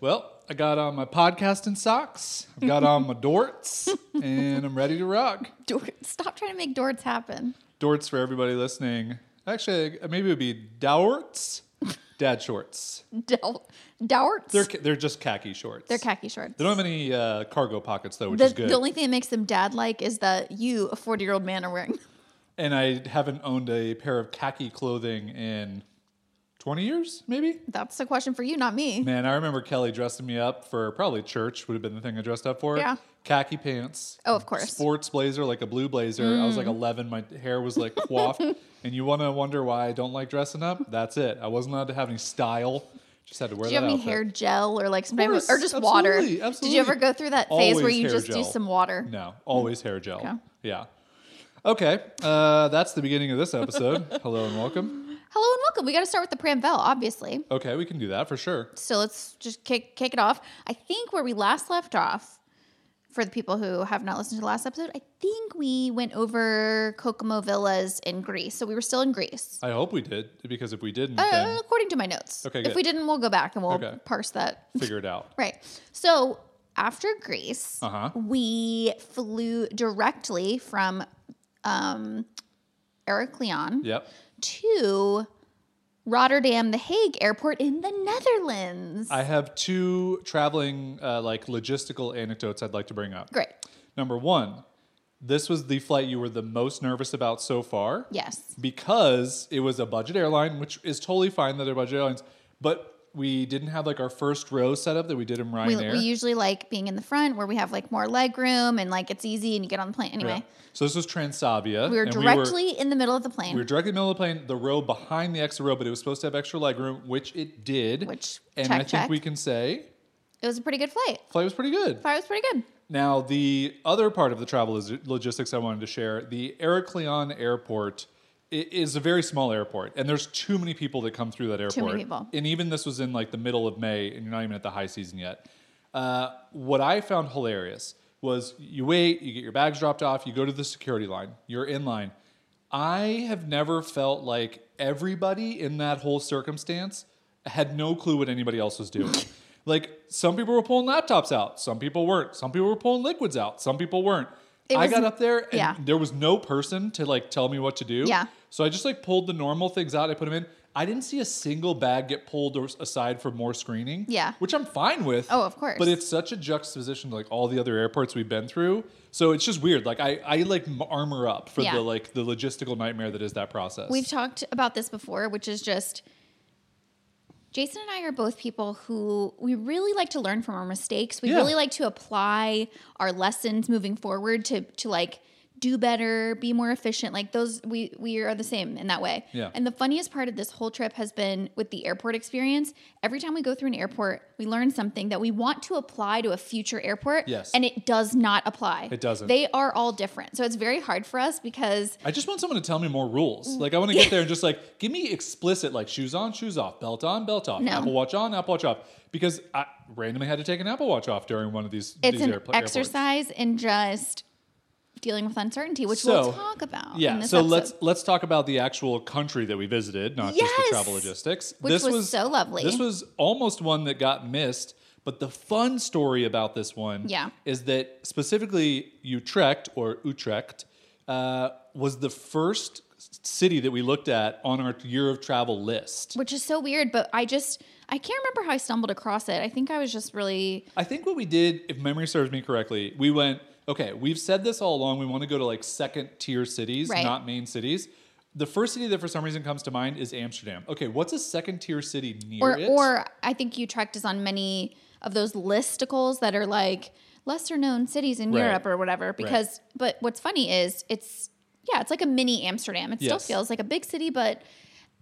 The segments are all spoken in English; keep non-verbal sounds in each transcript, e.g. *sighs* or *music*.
well, I got on my podcasting socks, I've got on my dorts, *laughs* and I'm ready to rock. Stop trying to make Dorts happen. Dorts for everybody listening. Actually, maybe it would be Dowrts, *laughs* dad shorts. Dow- Dowarts? They're they're just khaki shorts. They're khaki shorts. They don't have any uh, cargo pockets though, which the, is good. the only thing that makes them dad like is that you, a 40 year old man, are wearing. them. and I haven't owned a pair of khaki clothing in 20 years, maybe. That's a question for you, not me. Man, I remember Kelly dressing me up for probably church would have been the thing I dressed up for. Yeah. Khaki pants. Oh, of course. Mm. Sports blazer, like a blue blazer. I was like 11. My hair was like *laughs* coiffed. and you want to wonder why I don't like dressing up? That's it. I wasn't allowed to have any style. Just had to wear Did you have any outfit. hair gel or like some course, or just water? absolutely, Did you ever go through that phase where you just do some water? No, always hair gel. Okay. Yeah. Okay, uh, that's the beginning of this episode. *laughs* Hello and welcome. Hello and welcome. We got to start with the Pramvel, obviously. Okay, we can do that for sure. So let's just kick kick it off. I think where we last left off, for the people who have not listened to the last episode, I think we went over Kokomo Villas in Greece. So we were still in Greece. I hope we did because if we didn't, Uh, then according to my notes. Okay, If we didn't, we'll go back and we'll Okay. parse that. figure it out. *laughs* Right. So after Greece, Uh-huh. we flew directly from um, Heraklion Yep. to Rotterdam, The Hague Airport in the Netherlands. I have two traveling uh, like logistical anecdotes I'd like to bring up. Great. Number one, this was the flight you were the most nervous about so far. Yes. Because it was a budget airline, which is totally fine that they're budget airlines, but we didn't have like our first row setup that we did in We, Ryanair. we usually like being in the front where we have like more leg room and like it's easy and you get on the plane. Anyway, Yeah. So this was Transavia. we were directly in the middle of the plane. We were directly in the middle of the plane, the row behind the extra row, but it was supposed to have extra leg room, which it did. Which, and check, I think check. we can say it was a pretty good flight. flight was pretty good. Flight was pretty good. Now, the other part of the travel is logistics I wanted to share. The Heraklion Airport i- is a very small airport, and there's too many people that come through that airport. Too many people. And even this was in like the middle of May, and you're not even at the high season yet. Uh, what I found hilarious was you wait, you get your bags dropped off, you go to the security line, you're in line. I have never felt like everybody in that whole circumstance had no clue what anybody else was doing. *laughs* like some people were pulling laptops out, some people weren't. Some people were pulling liquids out, some people weren't. It I was- got up there and yeah. there was no person to like tell me what to do. Yeah. So I just like pulled the normal things out, I put them in. I didn't see a single bag get pulled aside for more screening. Yeah. Which I'm fine with. Oh, of course. But it's such a juxtaposition to like all the other airports we've been through. So it's just weird. Like I, I like armor up for Yeah. the like the logistical nightmare that is that process. We've talked about this before, which is just Jason and I are both people who we really like to learn from our mistakes. We Yeah. really like to apply our lessons moving forward to to like do better, be more efficient. Like those we we are the same in that way. Yeah. And the funniest part of this whole trip has been with the airport experience. Every time we go through an airport, we learn something that we want to apply to a future airport. Yes. And it does not apply. It doesn't. They are all different. So it's very hard for us because I just want someone to tell me more rules. Mm. Like I want to get *laughs* there and just like give me explicit like shoes on, shoes off, belt on, belt off, No. Apple Watch on, Apple Watch off. Because I randomly had to take an Apple Watch off during one of these. it's these an airports. exercise in just dealing with uncertainty, which So, we'll talk about. in Yeah, this so episode, let's let's talk about the actual country that we visited, not just the travel logistics. Which was so lovely. This was almost one that got missed, but the fun story about this one Yeah. is that specifically Utrecht or Utrecht uh, was the first city that we looked at on our year of travel list. which is so weird, but I just I can't remember how I stumbled across it. I think I was just really I think what we did, if memory serves me correctly, we went, okay, we've said this all along. We want to go to like second tier cities, Right. not main cities. The first city that for some reason comes to mind is Amsterdam. Okay, what's a second tier city near or it? or I think Utrecht is on many of those listicles that are like lesser known cities in Right. Europe or whatever. Because but what's funny is it's yeah, it's like a mini Amsterdam. It still Yes. feels like a big city, but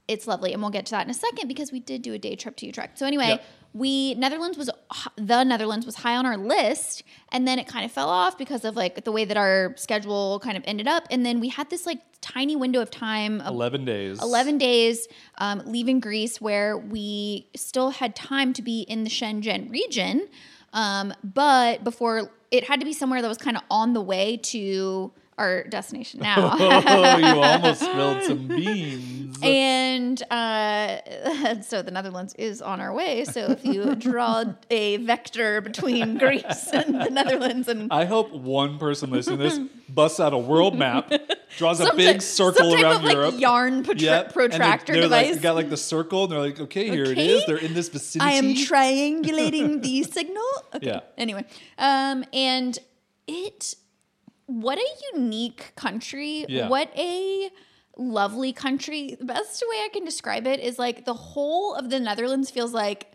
it's lovely, and we'll get to that in a second because we did do a day trip to Utrecht. So anyway, Yep. We Netherlands was the Netherlands was high on our list, and then it kind of fell off because of like the way that our schedule kind of ended up, and then we had this like tiny window of time 11 days. 11 days um, leaving Greece where we still had time to be in the Schengen region. Um, but before it had to be somewhere that was kind of on the way to our destination now. *laughs* oh, you almost spilled some *laughs* beans. and uh, *laughs* so the Netherlands is on our way. So if you draw a vector between Greece and the Netherlands and I hope one person listening to this busts out a world map, draws a big type- circle some type around of, like, Europe. yarn protra- Yep. Protractor they're like- device. got like the circle, and they're like, okay, here it Okay. is. They're in this vicinity. I am triangulating the signal. Okay. Yeah. Anyway, um, and it, what a unique country. Yeah. What a lovely country. The best way I can describe it is like the whole of the Netherlands feels like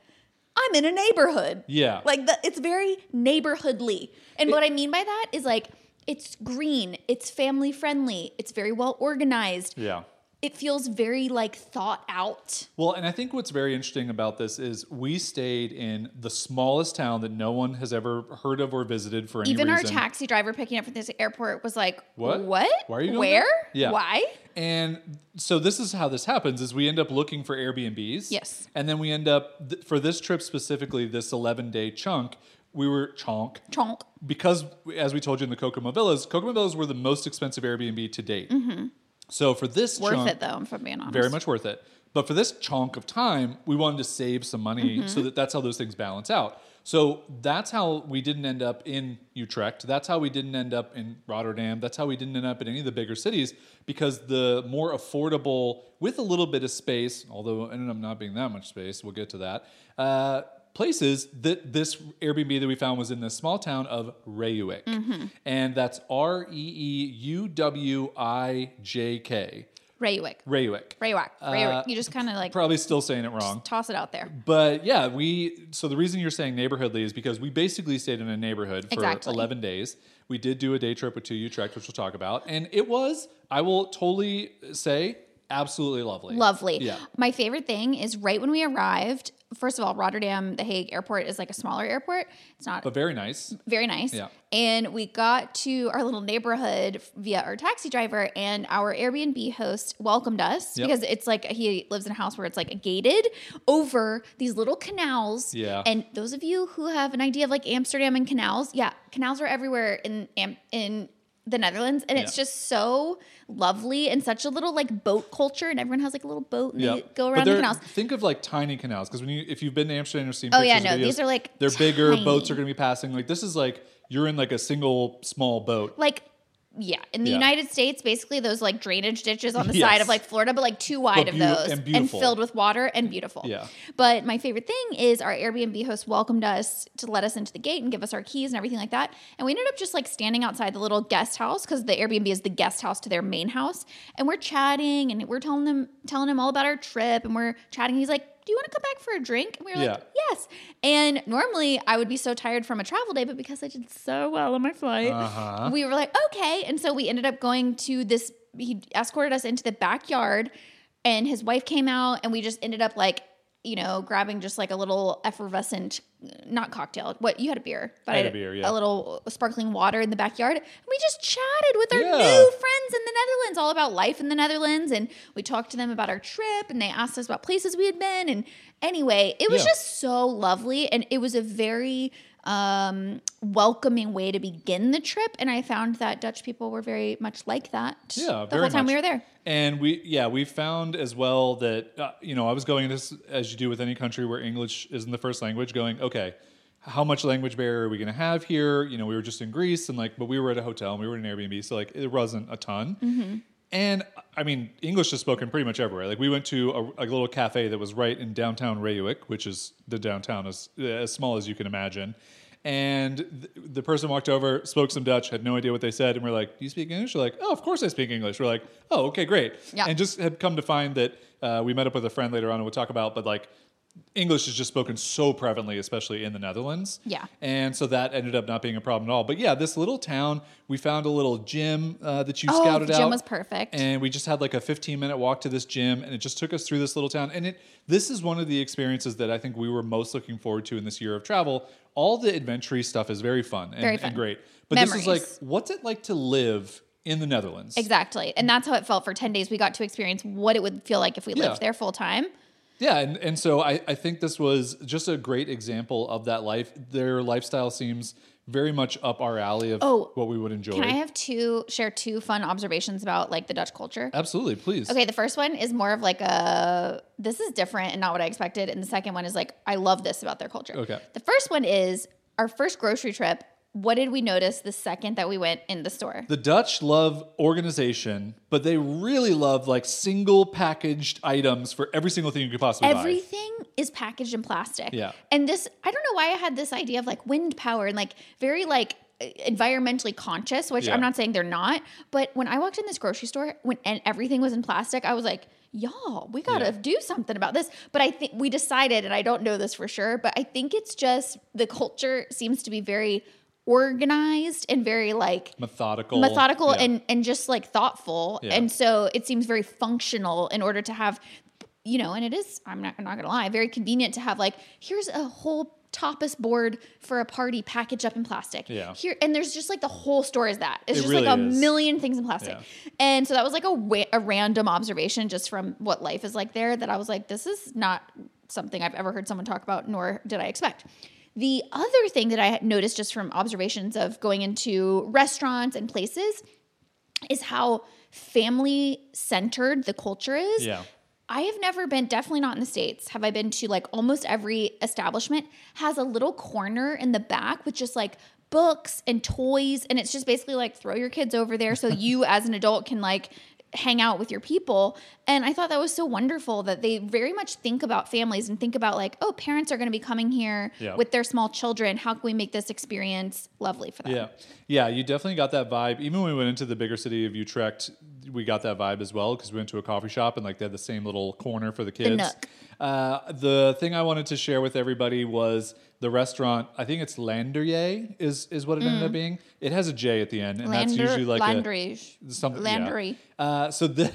I'm in a neighborhood. Yeah. Like the, it's very neighborhoodly. And what I mean by that is like it's green, it's family friendly, it's very well organized. yeah. It feels very like thought out. Well, and I think what's very interesting about this is we stayed in the smallest town that no one has ever heard of or visited for any reason. Even our taxi driver picking up from this airport was like, What? What? Why are you Where? there?" Yeah. Why? And so this is how this happens: is we end up looking for Airbnbs. Yes. And then we end up th- for this trip specifically, this eleven day chunk. We were chonk. Chonk. because, as we told you in the Kokomo Villas, Kokomo Villas were the most expensive Airbnb to date. Mm-hmm. So for this. Worth chunk, it though, if I'm being honest. very much worth it. But for this chunk of time, we wanted to save some money Mm-hmm. so that that's how those things balance out. So that's how we didn't end up in Utrecht. That's how we didn't end up in Rotterdam. That's how we didn't end up in any of the bigger cities because the more affordable, with a little bit of space, although it ended up not being that much space, we'll get to that. Uh, places that this Airbnb that we found was in this small town of Reeuwijk, Mm-hmm. and that's R E E U W I J K. Raywick. Reeuwijk. Raywick. Uh, You just kind of like Probably still saying it wrong. toss it out there. But yeah, we so the reason you're saying neighborhoodly is because we basically stayed in a neighborhood for Exactly. 11 days. We did do a day trip with two Utrecht, which we'll talk about, and it was I will totally say absolutely lovely. Lovely. Yeah. My favorite thing is right when we arrived. First of all, Rotterdam, The Hague airport is like a smaller airport. It's not But very nice. very nice. Yeah. And we got to our little neighborhood via our taxi driver, and our Airbnb host welcomed us Yep. because it's like he lives in a house where it's like gated over these little canals. Yeah. And those of you who have an idea of like Amsterdam and canals, yeah, canals are everywhere in in the Netherlands, and it's just so lovely and such a little like boat culture, and everyone has like a little boat and Yeah. they go around the canals. Think of like tiny canals because when you if you've been to Amsterdam or seen Oh, yeah, no, videos, these are, like, they're bigger. Boats are going to be passing. Like this is like you're in like a single small boat. like yeah in the Yeah. united states basically those like drainage ditches on the Yes. side of like florida but like too wide of those and beautiful. filled with water and beautiful Yeah. but my favorite thing is our airbnb host welcomed us to let us into the gate and give us our keys and everything like that and we ended up just like standing outside the little guest house because the airbnb is the guest house to their main house and we're chatting and we're telling them telling him all about our trip and we're chatting he's like do you want to come back for a drink? And we were Yeah. like, yes. And normally I would be so tired from a travel day, but because I did so well on my flight, Uh-huh. we were like, okay. And so we ended up going to this, he escorted us into the backyard and his wife came out and we just ended up like, you know, grabbing just like a little effervescent, not cocktail. What you had a beer, but I had a beer, yeah. a little sparkling water in the backyard. And we just chatted with our Yeah. new friends in the Netherlands, all about life in the Netherlands. And we talked to them about our trip and they asked us about places we had been. And anyway, it was Yeah. just so lovely. And it was a very um, welcoming way to begin the trip. And I found that Dutch people were very much like that Yeah, the whole time we were there. And we, yeah, we found as well that, uh, you know, I was going this as you do with any country where English isn't the first language, going, okay, how much language barrier are we going to have here? You know, we were just in Greece and like, but we were at a hotel and we were in an Airbnb. So like, it wasn't a ton. Mm-hmm. And I mean, English is spoken pretty much everywhere. Like we went to a, a little cafe that was right in downtown Reeuwijk, which is the downtown as, as small as you can imagine. And th- the person walked over, spoke some Dutch, had no idea what they said, and we're like, "Do you speak English?" They're like, "Oh, of course I speak English." We're like, "Oh, okay, great." Yeah. And just had come to find that uh, we met up with a friend later on, and we'll talk about, but like English is just spoken so prevalently, especially in the Netherlands. Yeah. And so that ended up not being a problem at all. But yeah, this little town, we found a little gym uh, that you Oh, scouted the gym out. was perfect. And we just had like a 15 minute walk to this gym, and it just took us through this little town. And it this is one of the experiences that I think we were most looking forward to in this year of travel. All the adventure stuff is very fun and, Very fun. and great. But this is like, what's it like to live in the Netherlands? Exactly. And that's how it felt for 10 days. We got to experience what it would feel like if we Yeah. lived there full time. Yeah, and, and so I, I think this was just a great example of that life. Their lifestyle seems very much up our alley of Oh, what we would enjoy. Can I have two, share two fun observations about like the Dutch culture? Absolutely, please. Okay, the first one is more of like a this is different and not what I expected. And the second one is like, I love this about their culture. Okay. The first one is our first grocery trip. What did we notice the second that we went in the store? The Dutch love organization, but they really love like single packaged items for every single thing you could possibly buy. Everything is packaged in plastic. Yeah. And this, I don't know why I had this idea of like wind power and like very like environmentally conscious, which Yeah. I'm not saying they're not. But when I walked in this grocery store when and everything was in plastic, I was like, y'all, we gotta Yeah. do something about this. But I think we decided, and I don't know this for sure, but I think it's just the culture seems to be very organized and very like Methodical. methodical Yeah. and and just like thoughtful Yeah. and so it seems very functional in order to have you know and it is i'm not, I'm not gonna lie very convenient to have like here's a whole tapas board for a party packaged up in plastic Yeah. here and there's just like the whole store is that it's It just like a is. million things in plastic Yeah. and so that was like a, wa- a random observation just from what life is like there that i was like this is not something i've ever heard someone talk about nor did i expect the other thing that i noticed just from observations of going into restaurants and places is how family centered the culture is. Yeah. I have never been, definitely not in the States, have I been to like almost every establishment has a little corner in the back with just like books and toys. And it's just basically like throw your kids over there so *laughs* you as an adult can like hang out with your people. And I thought that was so wonderful that they very much think about families and think about like, oh, parents are going to be coming here Yeah. with their small children. How can we make this experience lovely for them? Yeah. Yeah, you definitely got that vibe. Even when we went into the bigger city of Utrecht, we got that vibe as well because we went to a coffee shop and like they had the same little corner for the kids. nook. Uh, the thing I wanted to share with everybody was the restaurant. I think it's Landerje is is what it ended up being. It has a J at the end, and that's Mm. Usually like a Landry. something. yeah. Landry. Uh, so the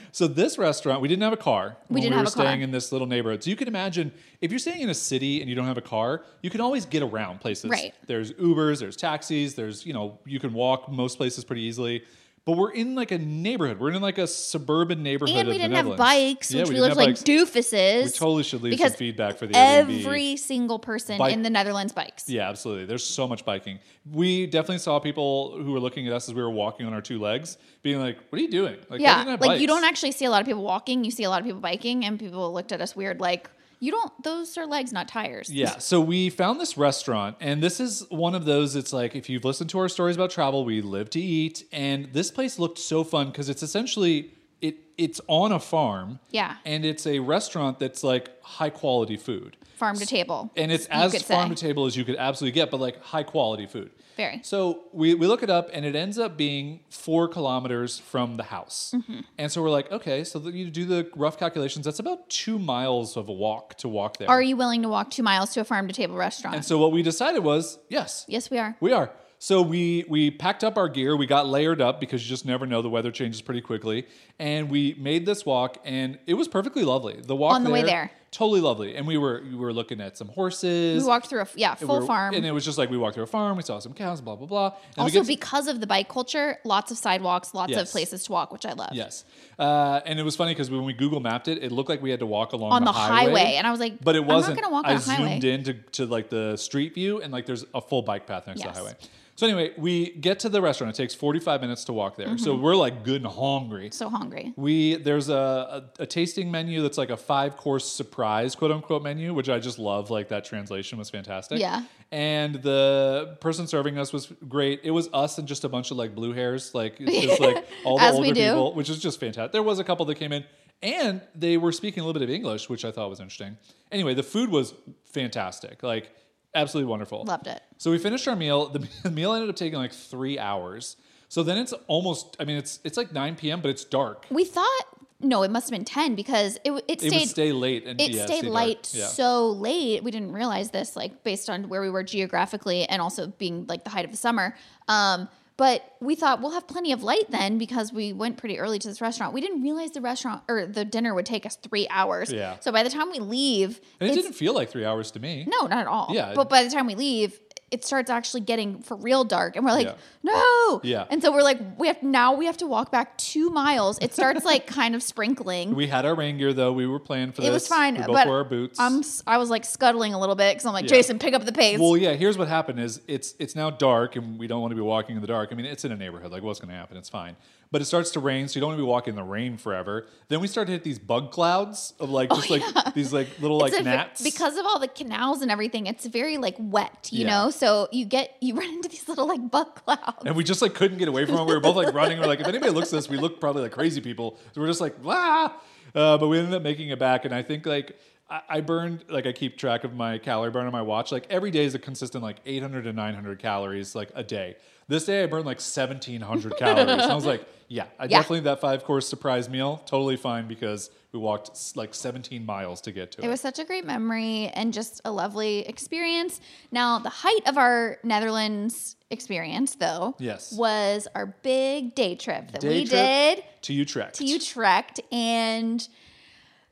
*laughs* so this restaurant, we didn't have a car. when didn't we have were a car. staying in this little neighborhood. So you can imagine if you're staying in a city and you don't have a car, you can always get around places. Right. There's Ubers, there's taxis, there's you know you can walk most places pretty easily. But we're in like a neighborhood. We're in like a suburban neighborhood. And we of didn't have bikes, Yeah, which we, didn't looked like bikes. doofuses. We totally should leave some feedback for the Airbnb. every single person Bike- in the Netherlands bikes. Yeah, absolutely. There's so much biking. We definitely saw people who were looking at us as we were walking on our two legs, being like, "What are you doing? Like, why Yeah, didn't I have like you don't actually see a lot of people walking. You see a lot of people biking, and people looked at us weird, like you don't. Those are legs, not tires. Yeah, so we found this restaurant, and this is one of those. It's like if you've listened to our stories about travel, we live to eat, and this place looked so fun because it's essentially it it's on a farm. Yeah. and it's a restaurant that's like high quality food, farm to table, and it's as farm say. to table as you could absolutely get, but like high quality food. Very. So we, we look it up, and it ends up being four kilometers from the house. Mm-hmm. And so we're like, okay, so you do the rough calculations. That's about two miles of a walk to walk there. Are you willing to walk two miles to a farm to table restaurant? And so what we decided was, yes, yes, we are. we are. So we we packed up our gear. We got layered up because you just never know. The weather changes pretty quickly, and we made this walk, and it was perfectly lovely. The walk On the way there. Totally lovely. And we were we were looking at some horses. We walked through a yeah we full were- farm. and it was just like we walked through a farm. We saw some cows, blah blah blah. And also, to- because of the bike culture, lots of sidewalks, lots of places to walk, which I love. Yes, uh, and it was funny because when we Google mapped it, it looked like we had to walk along On the, the highway, and I was like, but it I'm not wasn't. gonna walk I on a highway. zoomed in to, to like the street view, and like there's a full bike path next to the highway. So anyway, we get to the restaurant. It takes 45 minutes to walk there. So Mm-hmm. we're like good and hungry. So hungry. We there's a, a, a tasting menu that's like a five course surprise quote unquote menu, which I just love. Like that translation was fantastic. Yeah. And the person serving us was great. It was us and just a bunch of like blue hairs, like just like *laughs* all the older people, which is just fantastic. There was a couple that came in, and they were speaking a little bit of English, which I thought was interesting. Anyway, the food was fantastic, like absolutely wonderful. Loved it. So we finished our meal. *laughs* The meal ended up taking like three hours. So then it's almost. I mean, it's it's like 9 p.m., but it's dark. We thought no, it must have been ten because it it It would stayed stay late and it yeah, stayed stay light Yeah. so late. We didn't realize this, like based on where we were geographically and also being like the height of the summer. Um, but we thought we'll have plenty of light then because we went pretty early to this restaurant. We didn't realize the restaurant or the dinner would take us three hours. Yeah. So by the time we leave, and it didn't feel like three hours to me. no, not at all. Yeah. But by the time we leave, it starts actually getting for real dark, and we're like, Yeah. no. Yeah. And so we're like, we have now we have to walk back two miles. It starts like *laughs* kind of sprinkling. We had our rain gear though. We were playing for this. it was fine, We both but wore our boots. I'm I was like scuttling a little bit because I'm like, Yeah. Jason, pick up the pace. Well, yeah. Here's what happened: is it's it's now dark, and we don't want to be walking in the dark. I mean, it's in a neighborhood. Like, what's going to happen? It's fine. But it starts to rain, so you don't want to be walking in the rain forever. Then we start to hit these bug clouds of like just like these like *laughs* little Oh, It's like ve- gnats. because of all the canals and everything. It's very like wet, you Yeah. know. So you get you *laughs* run into these little like bug clouds. and we just like couldn't get away from it. We were both like running. We're like, if anybody looks at us, we look probably like crazy people. So we're just like, wow. Uh, but we ended up making it back, and I think like I, I burned like I keep track of my calorie burn on my watch. Like every day is a consistent like 800 to 900 calories like a day. This day I burned like 1700 *laughs* calories. And I was like, yeah, I definitely that five course surprise meal totally fine because we walked like 17 miles to get to it. It was such a great memory and just a lovely experience. Now, the height of our Netherlands experience, though, Yes. was our big day trip that Day we trip did to Utrecht. to Utrecht. And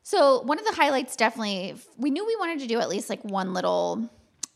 so, one of the highlights definitely, we knew we wanted to do at least like one little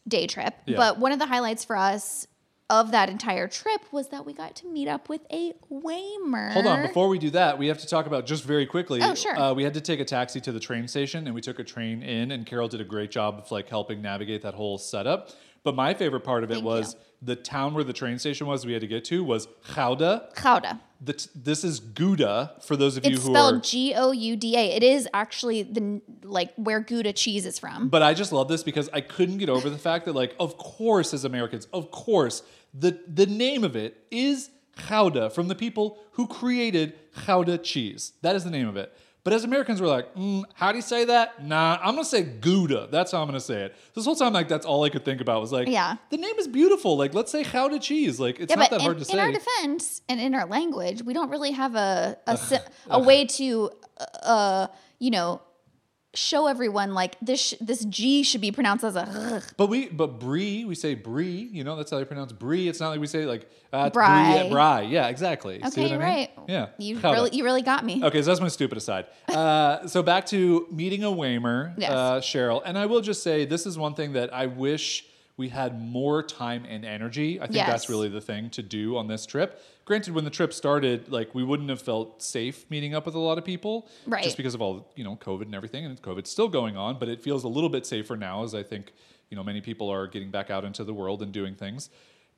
day trip, Yeah. but one of the highlights for us of that entire trip was that we got to meet up with a Waymer. Hold on, before we do that, we have to talk about just very quickly. Oh, sure. Uh, we had to take a taxi to the train station, and we took a train in, and Carol did a great job of like helping navigate that whole setup. But my favorite part of it Thank was you. the town where the train station was. We had to get to was Gouda. Gouda. The t- this is Gouda for those of you It's who are. spelled G O U D A. It is actually the like where Gouda cheese is from. But I just love this because I couldn't get over the *laughs* fact that, like, of course, as Americans, of course, the the name of it is Gouda from the people who created Gouda cheese. That is the name of it. But as Americans, we're like, mm, how do you say that? Nah, I'm gonna say Gouda. That's how I'm gonna say it. This whole time, like, that's all I could think about was like, Yeah. the name is beautiful. Like, let's say Gouda cheese. Like, it's yeah, not that in, hard to in say. In our defense and in our language, we don't really have a a, *laughs* a way to uh you know show everyone like this sh- this G should be pronounced as a. But we, but brie, we say brie. You know, that's how they pronounce brie. It's not like we say like uh, Brie. brie. Yeah, exactly. See Okay, what you're I mean? right. Yeah, You Gouda. really you really got me. Okay, so that's my stupid aside. Uh, so back to meeting a Waymer, Yes. uh, Cheryl, and I will just say this is one thing that I wish we had more time and energy. I think Yes. that's really the thing to do on this trip. Granted, when the trip started, like we wouldn't have felt safe meeting up with a lot of people, Right. Just because of all you know, COVID and everything, and COVID's still going on, but it feels a little bit safer now, as I think you know many people are getting back out into the world and doing things.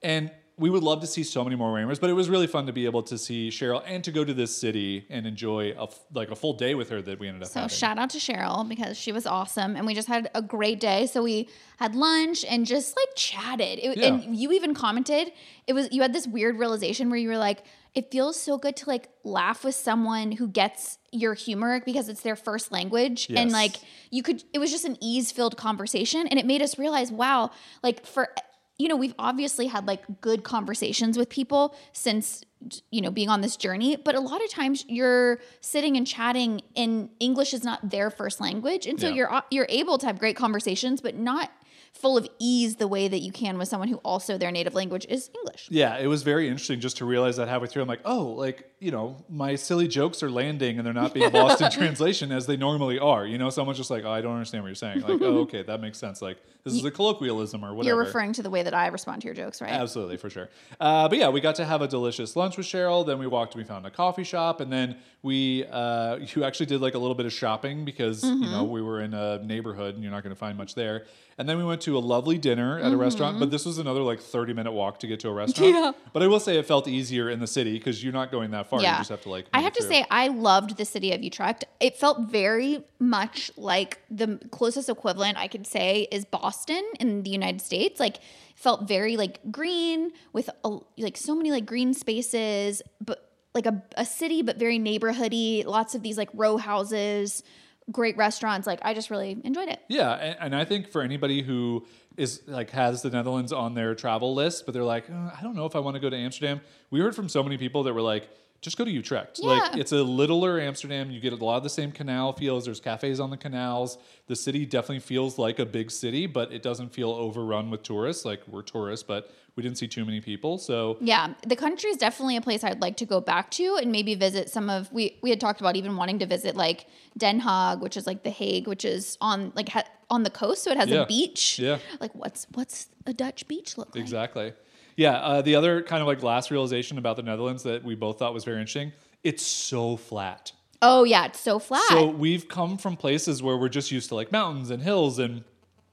And we would love to see so many more Waymers, but it was really fun to be able to see Cheryl and to go to this city and enjoy a f- like a full day with her that we ended up So having. shout out to Cheryl because she was awesome and we just had a great day. So we had lunch and just like chatted. It, Yeah. And you even commented. It was you had this weird realization where you were like, it feels so good to like laugh with someone who gets your humor because it's their first language and like you could it was just an ease filled conversation and it made us realize wow like for you know we've obviously had like good conversations with people since you know being on this journey but a lot of times you're sitting and chatting and english is not their first language and so Yeah. you're uh, you're able to have great conversations but not full of ease the way that you can with someone who also their native language is english Yeah, it was very interesting just to realize that halfway through. I'm like, oh, like, you know, my silly jokes are landing and they're not being lost in *laughs* translation as they normally are. You know, someone's just like, oh, I don't understand what you're saying. Like, oh, okay, that makes sense. Like, this is a colloquialism or whatever. you're referring to the way that i respond to your jokes right Absolutely, for sure. Uh, but yeah, we got to have a delicious lunch with Cheryl. Then we walked, we found a coffee shop, and then we uh, *laughs* you actually did like a little bit of shopping because you know we were in a neighborhood and you're not going to find much there. And then we went to a lovely dinner at a restaurant, but this was another like 30 minute walk to get to a *laughs* restaurant. Yeah. But I will say it felt easier in the city because you're not going that far. You just have to like. I have to through. say, I loved the city of Utrecht. It felt very much like the closest equivalent I could say is Boston in the United States. Like, felt very like green with a, like so many like green spaces, but like a, a city, but very neighborhoody. Lots of these like row houses, great restaurants. Like, I just really enjoyed it. Yeah, and, and I think for anybody who is like has the Netherlands on their travel list, but they're like, "Uh, I don't know if I want to go to Amsterdam. We heard from so many people that were like, just go to Utrecht. Like it's a littler Amsterdam. You get a lot of the same canal feels. There's cafes on the canals. The city definitely feels like a big city, but it doesn't feel overrun with tourists. Like we're tourists, but we didn't see too many people. So Yeah, the country is definitely a place I'd like to go back to and maybe visit some of we we had talked about even wanting to visit like Den Haag, which is like the Hague, which is on like ha- on the coast, so it has Yeah. a beach. Yeah. Like what's what's a Dutch beach look like? Exactly. Yeah. Uh, the other kind of like last realization about the Netherlands that we both thought was very interesting. It's so flat. Oh yeah, it's so flat. So we've come from places where we're just used to like mountains and hills and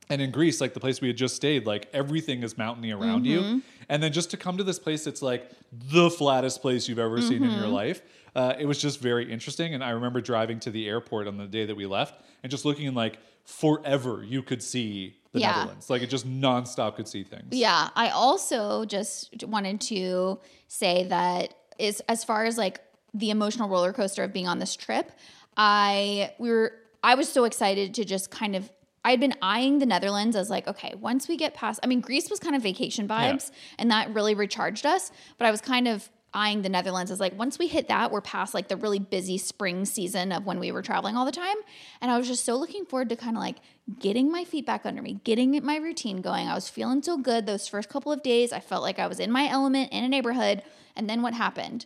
and in Greece, like the place we had just stayed, like everything is mountainy around Mm-hmm. you. And then just to come to this place that's like the flattest place you've ever seen in your Mm-hmm. life, uh, it was just very interesting. And I remember driving to the airport on the day that we left and just looking and like forever you could see the Yeah. Netherlands. Like it just nonstop could see things. Yeah, I also just wanted to say that is as far as like the emotional roller coaster of being on this trip, I we were I was so excited to just kind of I had been eyeing the Netherlands as like, okay, once we get past I mean Greece was kind of vacation vibes and that really recharged us, but I was kind of eyeing the Netherlands as like once we hit that, we're past like the really busy spring season of when we were traveling all the time. And I was just so looking forward to kind of like getting my feet back under me, getting my routine going. I was feeling so good those first couple of days. I felt like I was in my element in a neighborhood. And then what happened?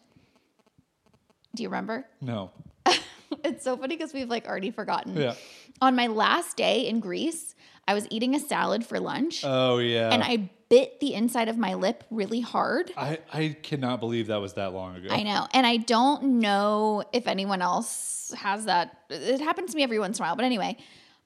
Do you remember? *laughs* No. It's so funny because we've like already forgotten. Yeah. On my last day in Greece, I was eating a salad for lunch Oh yeah. and I bit the inside of my lip really hard. I, I cannot believe that was that long ago. I know. And I don't know if anyone else has that. It happens to me every once in a while. But anyway,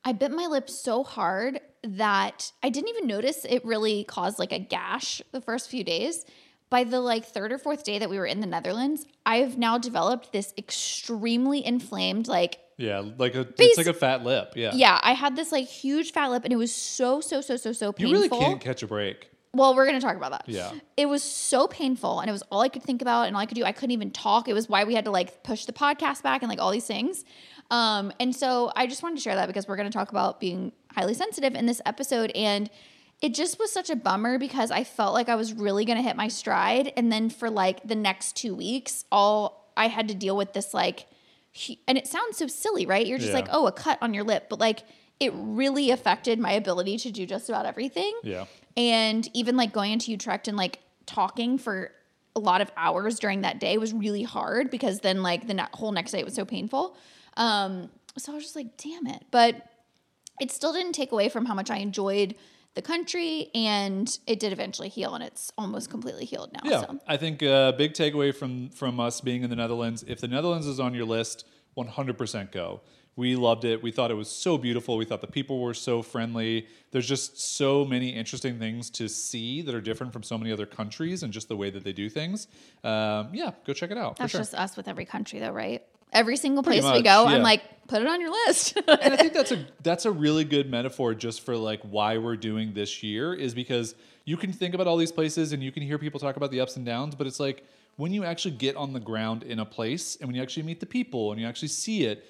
I bit my lip so hard that I didn't even notice it really caused like a gash the first few days. By the like third or fourth day that we were in the Netherlands, I've now developed this extremely inflamed, like, Yeah, like a Bas- it's like a fat lip. Yeah. yeah, I had this like huge fat lip and it was so, so, so, so, so painful. You really can't catch a break. Well, we're gonna talk about that. Yeah. It was so painful, and it was all I could think about, and all I could do. I couldn't even talk. It was why we had to like push the podcast back and like all these things. Um, and so I just wanted to share that because we're gonna talk about being highly sensitive in this episode, and it just was such a bummer because I felt like I was really gonna hit my stride, and then for like the next two weeks, all I had to deal with this like, and it sounds so silly, right? You're just Yeah. like, oh, a cut on your lip, but like it really affected my ability to do just about everything. Yeah. And even like going into Utrecht and like talking for a lot of hours during that day was really hard because then like the ne- whole next day was so painful. Um, so I was just like, damn it. But it still didn't take away from how much I enjoyed the country and it did eventually heal and it's almost completely healed now. Yeah, So I think a big takeaway from from us being in the Netherlands, if the Netherlands is on your list, 100% go. We loved it. We thought it was so beautiful. We thought the people were so friendly. There's just so many interesting things to see that are different from so many other countries and just the way that they do things. Um, yeah, go check it out. that's for sure. just us with every country though, right? Every single place we go, yeah. I'm like, put it on your list. and I think that's a *laughs* that's a really good metaphor just for like why we're doing this year is because you can think about all these places and you can hear people talk about the ups and downs, but it's like when you actually get on the ground in a place and when you actually meet the people and you actually see it,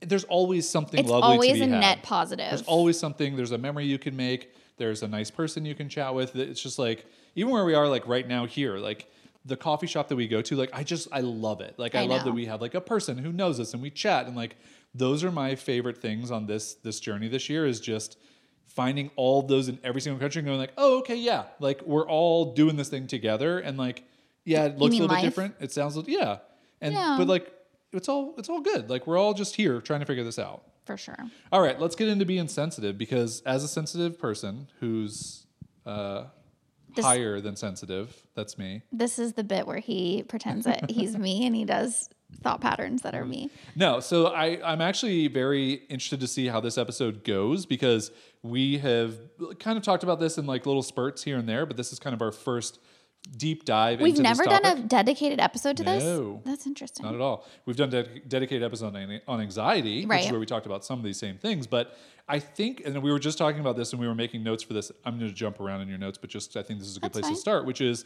there's always something it's lovely to always be a had. net positive. There's always something. There's a memory you can make. There's a nice person you can chat with. It's just like even where we are, like right now here, like the coffee shop that we go to, like I just I love it. Like I, I love that we have like a person who knows us and we chat and like those are my favorite things on this this journey this year is just finding all those in every single country and going like, oh okay, yeah, like we're all doing this thing together and like yeah, it looks a little bit different. It sounds yeah, and Yeah. but like it's all it's all good. Like we're all just here trying to figure this out. for sure. All right, let's get into being sensitive because as a sensitive person who's uh, This- higher than sensitive, that's me. This is the bit where he pretends that *laughs* he's me and he does thought patterns that are me. No, so I, I'm actually very interested to see how this episode goes because we have kind of talked about this in like little spurts here and there, but this is kind of our first deep dive We've never this done a dedicated episode to this. No. That's interesting. Not at all. We've done a dedicated episode on, on anxiety, which is Right. where we talked about some of these same things. But I think, and we were just talking about this and we were making notes for this. I'm going to jump around in your notes, but just I think this is a good That's place fine. to start, which is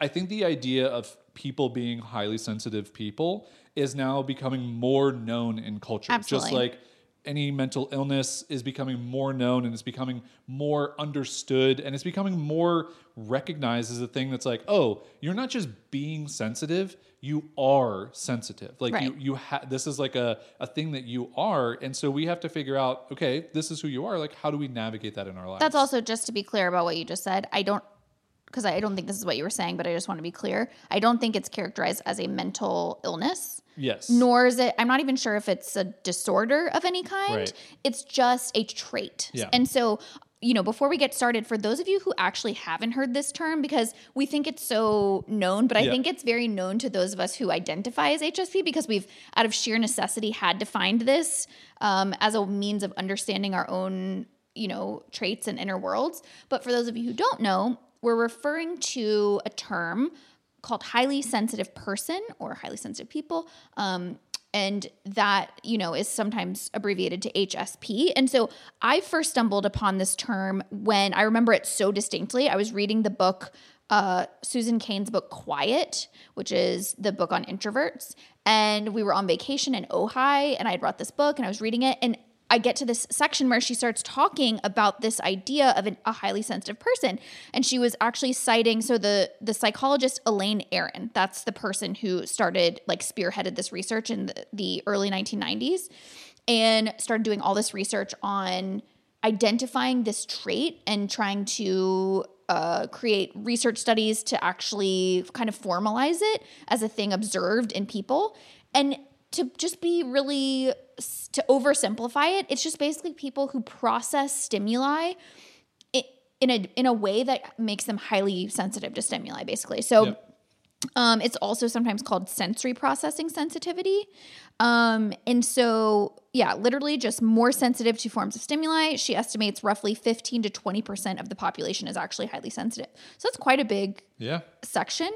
I think the idea of people being highly sensitive people is now becoming more known in culture. Absolutely. Just like any mental illness is becoming more known and it's becoming more understood and it's becoming more recognized as a thing that's like, oh, you're not just being sensitive, you are sensitive. Like you you ha- this is like a, a thing that you are. And so we have to figure out, okay, this is who you are. Like how do we navigate that in our lives? That's also just to be clear about what you just said. I don't because I don't think this is what you were saying, but I just want to be clear. I don't think it's characterized as a mental illness. yes. Nor is it, I'm not even sure if it's a disorder of any kind. Right. It's just a trait. Yeah. And so, you know, before we get started, for those of you who actually haven't heard this term, because we think it's so known, but I Yeah. think it's very known to those of us who identify as HSP because we've, out of sheer necessity, had to find this um, as a means of understanding our own, you know, traits and inner worlds. But for those of you who don't know, we're referring to a term called highly sensitive person or highly sensitive people. Um, and that, you know, is sometimes abbreviated to HSP. And so I first stumbled upon this term when I remember it so distinctly. I was reading the book, uh, Susan Cain's book, Quiet, which is the book on introverts. And we were on vacation in Ojai, and I had brought this book and I was reading it. And I get to this section where she starts talking about this idea of an, a highly sensitive person, and she was actually citing so the the psychologist Elaine Aron, that's the person who started like spearheaded this research in the, the early 1990s, and started doing all this research on identifying this trait and trying to uh, create research studies to actually kind of formalize it as a thing observed in people. And to just be really to oversimplify it it's just basically people who process stimuli in a in a way that makes them highly sensitive to stimuli basically so Yep. um, it's also sometimes called sensory processing sensitivity. Um, and so, yeah, literally just more sensitive to forms of stimuli. She estimates roughly 15 to 20% of the population is actually highly sensitive. So that's quite a big Yeah. section.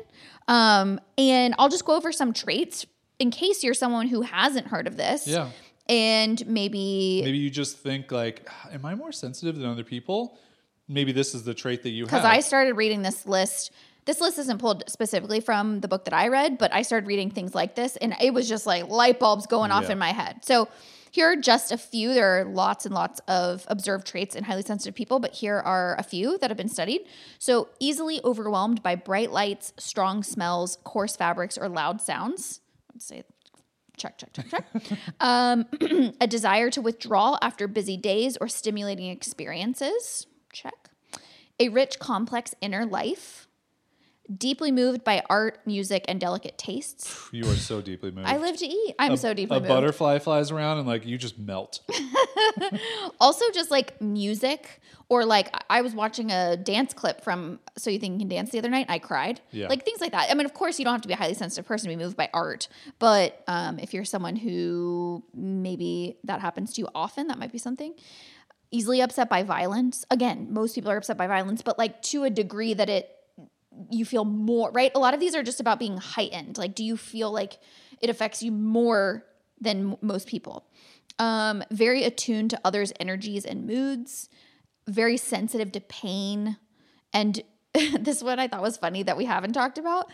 Um, and I'll just go over some traits in case you're someone who hasn't heard of this. Yeah. And maybe Maybe you just think like, am I more sensitive than other people? Maybe this is the trait that you have. because I started reading this list. This list isn't pulled specifically from the book that I read, but I started reading things like this, and it was just like light bulbs going off Yeah. in my head. So here are just a few. There are lots and lots of observed traits in highly sensitive people, but here are a few that have been studied. So easily overwhelmed by bright lights, strong smells, coarse fabrics, or loud sounds. Let's say check, check, check, check. *laughs* um, *clears throat* a desire to withdraw after busy days or stimulating experiences. Check. A rich, complex inner life. Deeply moved by art, music, and delicate tastes. *sighs* you are so deeply moved. I live to eat. I'm so deeply a moved. butterfly flies around and like you just melt. *laughs* also, just like music, or like I- I was watching a dance clip from So You Think You Can Dance the other night. I cried. Yeah. Like things like that. I mean, of course, you don't have to be a highly sensitive person to be moved by art, but um, if you're someone who maybe that happens to you often, that might be something. Easily upset by violence. Again, most people are upset by violence, but like to a degree that it you feel more right? A lot of these are just about being heightened. Like do you feel like it affects you more than m- most people? Um very attuned to others energies and moods very sensitive to pain and *laughs* this one i thought was funny that we haven't talked about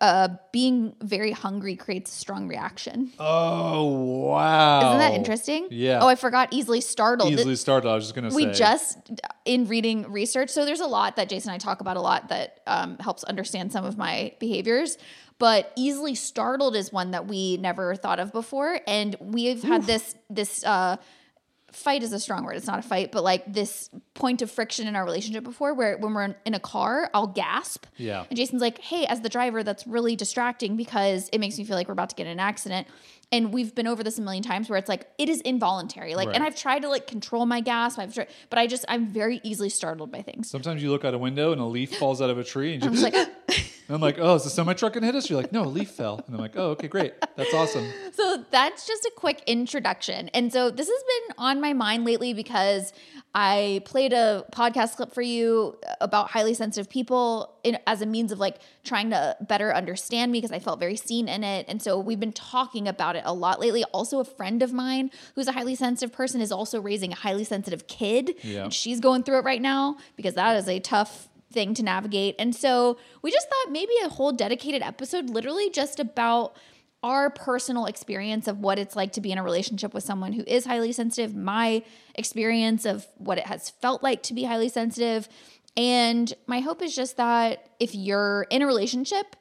uh being very hungry creates a strong reaction Oh wow! isn't that interesting Yeah. oh i forgot easily startled Easily startled. I was just gonna say we say. just in reading research so there's a lot that jason and i talk about a lot that um, helps understand some of my behaviors but easily startled is one that we never thought of before and we've had this this uh, fight is a strong word it's not a fight but like this point of friction in our relationship before where when we're in, a car i'll gasp Yeah. and jason's like hey as the driver that's really distracting because it makes me feel like we're about to get in an accident and we've been over this a million times where it's like it is involuntary like and i've tried to like control my gasp i've tried but i just i'm very easily startled by things Sometimes you look out a window and a leaf *laughs* falls out of a tree, and, you i'm just, just like *laughs* and I'm like, "Oh, is the semi truck gonna hit us?" You're like, "No, a leaf fell," and I'm like, "Oh, okay, great, that's awesome." *laughs* So that's just a quick introduction. And so this has been on my mind lately because I played a podcast clip for you about highly sensitive people in, as a means of like trying to better understand me because I felt very seen in it. And so we've been talking about it a lot lately. Also, a friend of mine who's a highly sensitive person is also raising a highly sensitive kid. Yeah. And she's going through it right now because that is a tough thing to navigate. And so we just thought maybe a whole dedicated episode, literally just about our personal experience of what it's like to be in a relationship with someone who is highly sensitive, my experience of what it has felt like to be highly sensitive. And my hope is just that if you're in a relationship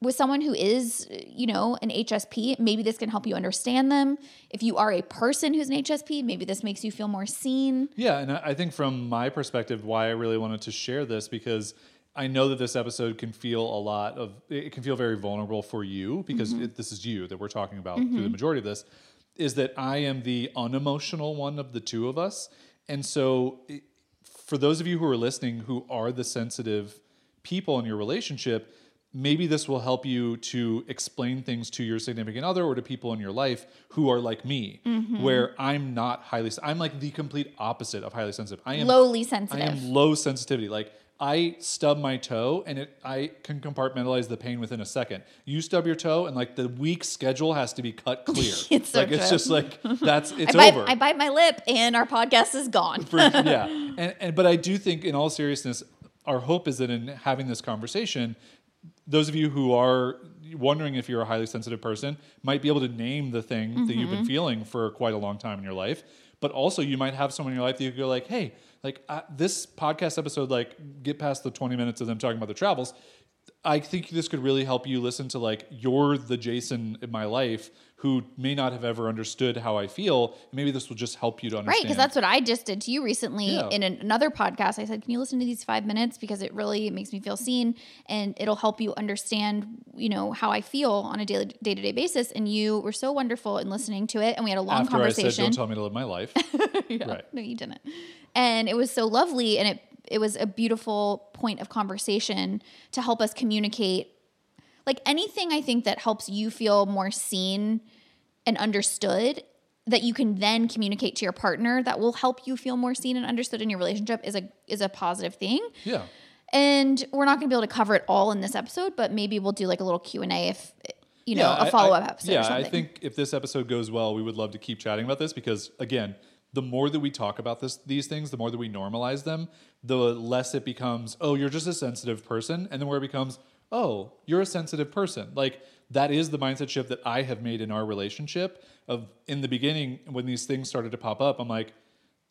with someone who is, you know, an HSP, maybe this can help you understand them. If you are a person who's an HSP, maybe this makes you feel more seen. Yeah, and I think from my perspective, why I really wanted to share this because I know that this episode can feel a lot of it can feel very vulnerable for you because Mm-hmm. it, this is you that we're talking about through the majority of this. Is that I am the unemotional one of the two of us, and so for those of you who are listening who are the sensitive people in your relationship, maybe this will help you to explain things to your significant other or to people in your life who are like me, Mm-hmm. where I'm not highly, I'm like the complete opposite of highly sensitive. I am Lowly sensitive. I am low sensitivity. Like I stub my toe and it I can compartmentalize the pain within a second. You stub your toe and like the week schedule has to be cut clear. *laughs* It's so like it's true. just like that's *laughs* it's I bite, over. I bite my lip and our podcast is gone. For- yeah. *laughs* And, and but I do think in all seriousness, our hope is that in having this conversation, those of you who are wondering if you're a highly sensitive person might be able to name the thing that you've been mm-hmm. feeling for quite a long time in your life. But also, you might have someone in your life that you go like, "Hey, like uh, this podcast episode, like get past the 20 minutes of them talking about their travels." I think this could really help you listen to like you're the Jason in my life who may not have ever understood how I feel. Maybe this will just help you to understand. Right, because that's what I just did to you recently Yeah. in an, another podcast. I said, "Can you listen to these five minutes because it really makes me feel seen, and it'll help you understand, you know, how I feel on a daily day to day basis." And you were so wonderful in listening to it, and we had a long after I conversation. said, "Don't tell me to live my life." *laughs* Right. No, you didn't. And it was so lovely, and it it was a beautiful point of conversation to help us communicate. Like anything, I think that helps you feel more seen and understood that you can then communicate to your partner that will help you feel more seen and understood in your relationship is a is a positive thing. Yeah. And we're not going to be able to cover it all in this episode, but maybe we'll do like a little Q and A if you know Yeah, a I- follow I- up episode. Yeah, or something. I think if this episode goes well, we would love to keep chatting about this because again, the more that we talk about this these things, the more that we normalize them, the less it becomes, oh, you're just a sensitive person, and then where it becomes, oh, you're a sensitive person. Like that is the mindset shift that I have made in our relationship. Of in the beginning, when these things started to pop up, I'm like,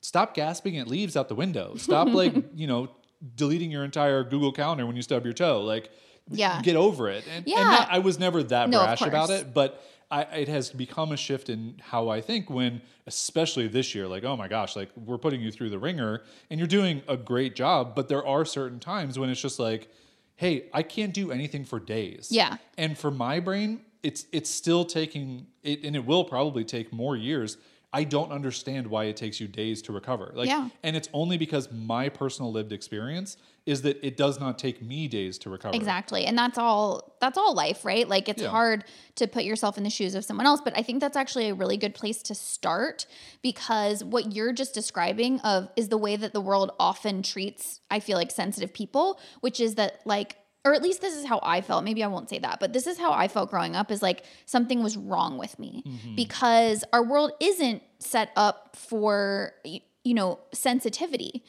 stop gasping at leaves out the window. Stop like, *laughs* you know, deleting your entire Google Calendar when you stub your toe. Like, Yeah. get over it. And, Yeah. and not, I was never that No, brash about it, but I, it has become a shift in how I think when, especially this year, like, oh my gosh, like we're putting you through the ringer and you're doing a great job, but there are certain times when it's just like, hey, I can't do anything for days. Yeah. And for my brain, it's it's still taking it, and it will probably take more years. I don't understand why it takes you days to recover. Like, Yeah. and it's only because my personal lived experience is that it does not take me days to recover. Exactly. And that's all that's all life, right? Like it's Yeah. hard to put yourself in the shoes of someone else, but I think that's actually a really good place to start because what you're just describing of is the way that the world often treats I feel like sensitive people, which is that like or at least this is how I felt. Maybe I won't say that, but this is how I felt growing up is like something was wrong with me mm-hmm. because our world isn't set up for you know, sensitivity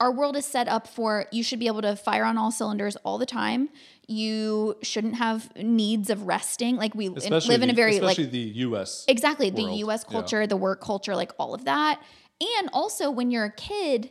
our world is set up for you should be able to fire on all cylinders all the time. You shouldn't have needs of resting. Like we Especially live in a the- very like the U.S. exactly the world. US Yeah. culture, the work culture, like all of that. And also when you're a kid,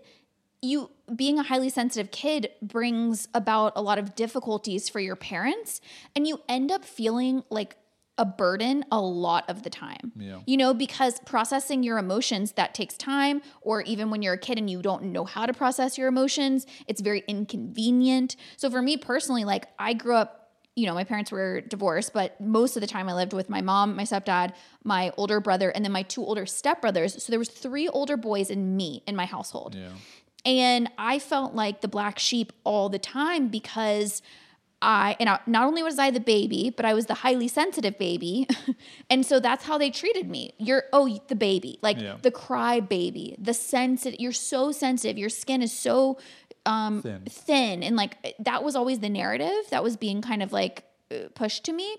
you being a highly sensitive kid brings about a lot of difficulties for your parents and you end up feeling like a burden a lot of the time. Yeah. You know, because processing your emotions that takes time or even when you're a kid and you don't know how to process your emotions, it's very inconvenient. So for me personally, like I grew up you know, my parents were divorced, but most of the time I lived with my mom, my stepdad, my older brother, and then my two older stepbrothers. So there was three older boys and me in my household. Yeah. And I felt like the black sheep all the time because I, and I, not only was I the baby, but I was the highly sensitive baby. *laughs* and so that's how they treated me. You're, oh, the baby, like Yeah. the cry baby, the sensitive, you're so sensitive. Your skin is so um, Thin. thin. And like that was always the narrative that was being kind of like uh, pushed to me.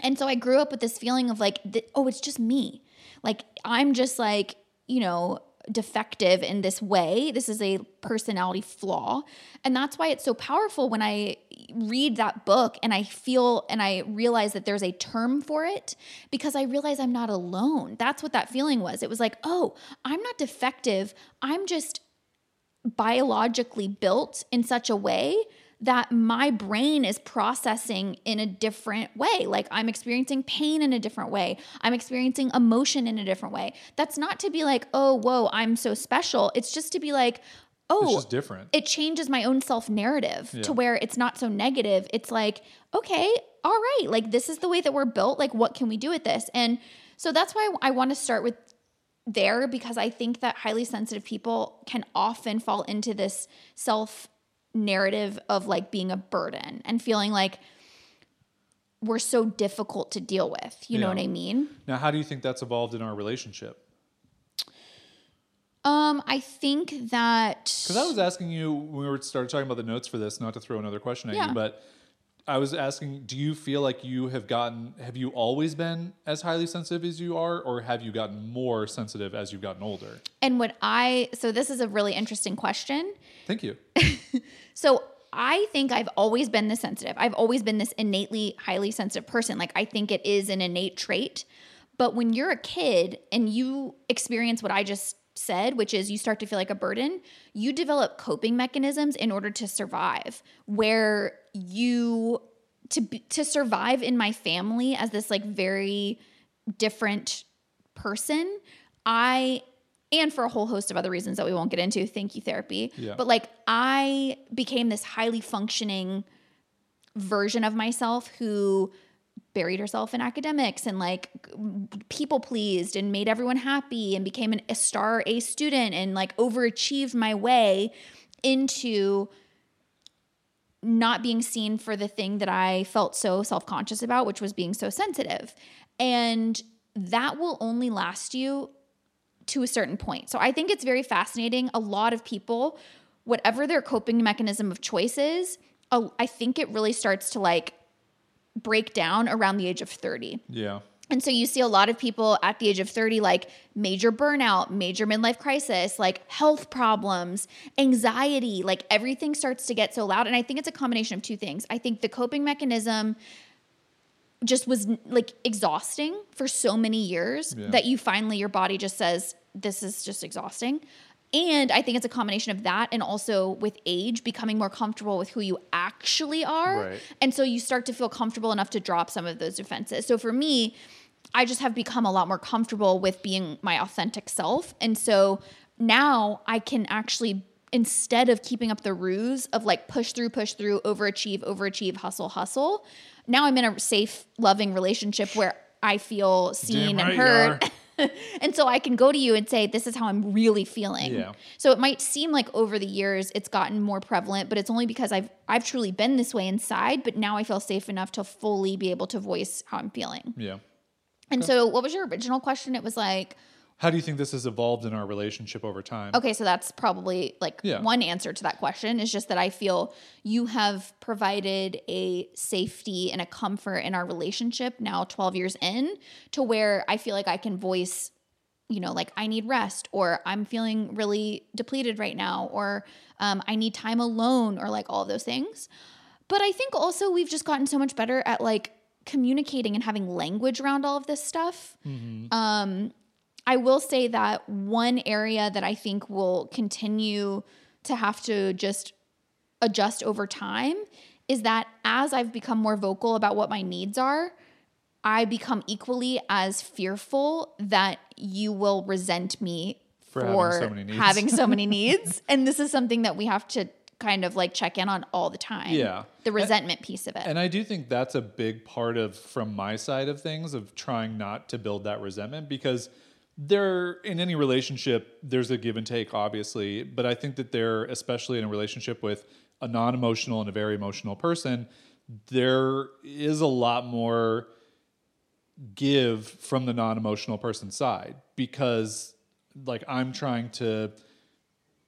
And so I grew up with this feeling of like, th- oh, it's just me. Like I'm just like, you know, defective in this way. This is a personality flaw. And that's why it's so powerful when I read that book and I feel and I realize that there's a term for it because I realize I'm not alone. That's what that feeling was. It was like, oh, I'm not defective. I'm just biologically built in such a way that my brain is processing in a different way. Like I'm experiencing pain in a different way. I'm experiencing emotion in a different way. That's not to be like, oh, whoa, I'm so special. It's just to be like, oh, It's just different. it changes my own self narrative Yeah. to where it's not so negative. It's like, okay, all right, like this is the way that we're built. Like, what can we do with this? And so that's why I want to start with there because I think that highly sensitive people can often fall into this self narrative of like being a burden and feeling like we're so difficult to deal with. You know what I mean? Now, how do you think that's evolved in our relationship? Um, I think that Because I was asking you when we were started talking about the notes for this, not to throw another question at Yeah. you, but I was asking, do you feel like you have gotten, have you always been as highly sensitive as you are, or have you gotten more sensitive as you've gotten older? and what I so this is a really interesting question. Thank you. *laughs* So I think I've always been this sensitive. I've always been this innately highly sensitive person. Like I think it is an innate trait. But when you're a kid and you experience what I just said, which is you start to feel like a burden, you develop coping mechanisms in order to survive where you to be, to survive in my family as this like very different person, I and for a whole host of other reasons that we won't get into. Thank you, therapy. Yeah. But like I became this highly functioning version of myself who buried herself in academics and like people pleased and made everyone happy and became an, a star A student and like overachieved my way into not being seen for the thing that I felt so self conscious about, which was being so sensitive. And that will only last you to a certain point. So I think it's very fascinating. A lot of people, whatever their coping mechanism of choice is, I think it really starts to like break down around the age of 30. Yeah. And so you see a lot of people at the age of 30, like major burnout, major midlife crisis, like health problems, anxiety, like everything starts to get so loud. And I think it's a combination of two things. I think the coping mechanism just was like exhausting for so many years Yeah. that you finally, your body just says, this is just exhausting. And I think it's a combination of that and also with age, becoming more comfortable with who you actually are. Right. And so you start to feel comfortable enough to drop some of those defenses. So for me, I just have become a lot more comfortable with being my authentic self. And so now I can actually, instead of keeping up the ruse of like push through, push through, overachieve, overachieve, hustle, hustle, now I'm in a safe, loving relationship where I feel seen Damn and heard. *laughs* *laughs* and so I can go to you and say, This is how I'm really feeling. Yeah. So it might seem like over the years it's gotten more prevalent, but it's only because I've I've truly been this way inside, but now I feel safe enough to fully be able to voice how I'm feeling. Yeah. And so what was your original question? It was like, How do you think this has evolved in our relationship over time? okay, so that's probably like Yeah. one answer to that question is just that I feel you have provided a safety and a comfort in our relationship now 12 years in to where I feel like I can voice you know, like I need rest, or I'm feeling really depleted right now, or um, I need time alone, or like all of those things. But I think also we've just gotten so much better at like communicating and having language around all of this stuff. Um, I will say that one area that I think will continue to have to just adjust over time is that as I've become more vocal about what my needs are, I become equally as fearful that you will resent me For for, having so many needs. having so many *laughs* needs. And this is something that we have to kind of like check in on all the time. Yeah. The resentment piece of it. And I do think that's a big part of from my side of things of trying not to build that resentment because there in any relationship there's a give and take obviously, but I think that there especially in a relationship with a non-emotional and a very emotional person, there is a lot more give from the non-emotional person's side because like I'm trying to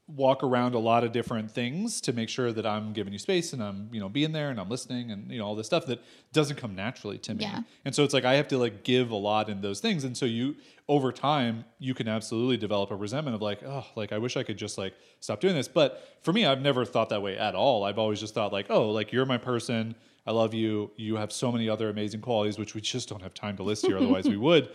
walk around a lot of different things to make sure that I'm giving you space and I'm, you know, being there and I'm listening and, you know, all this stuff that doesn't come naturally to me. Yeah. And so it's like I have to like give a lot in those things. And so you over time you can absolutely develop a resentment of like, oh, like I wish I could just like stop doing this. But for me, I've never thought that way at all. I've always just thought like, oh, like you're my person. I love you. You have so many other amazing qualities, which we just don't have time to list here, otherwise we *laughs* would.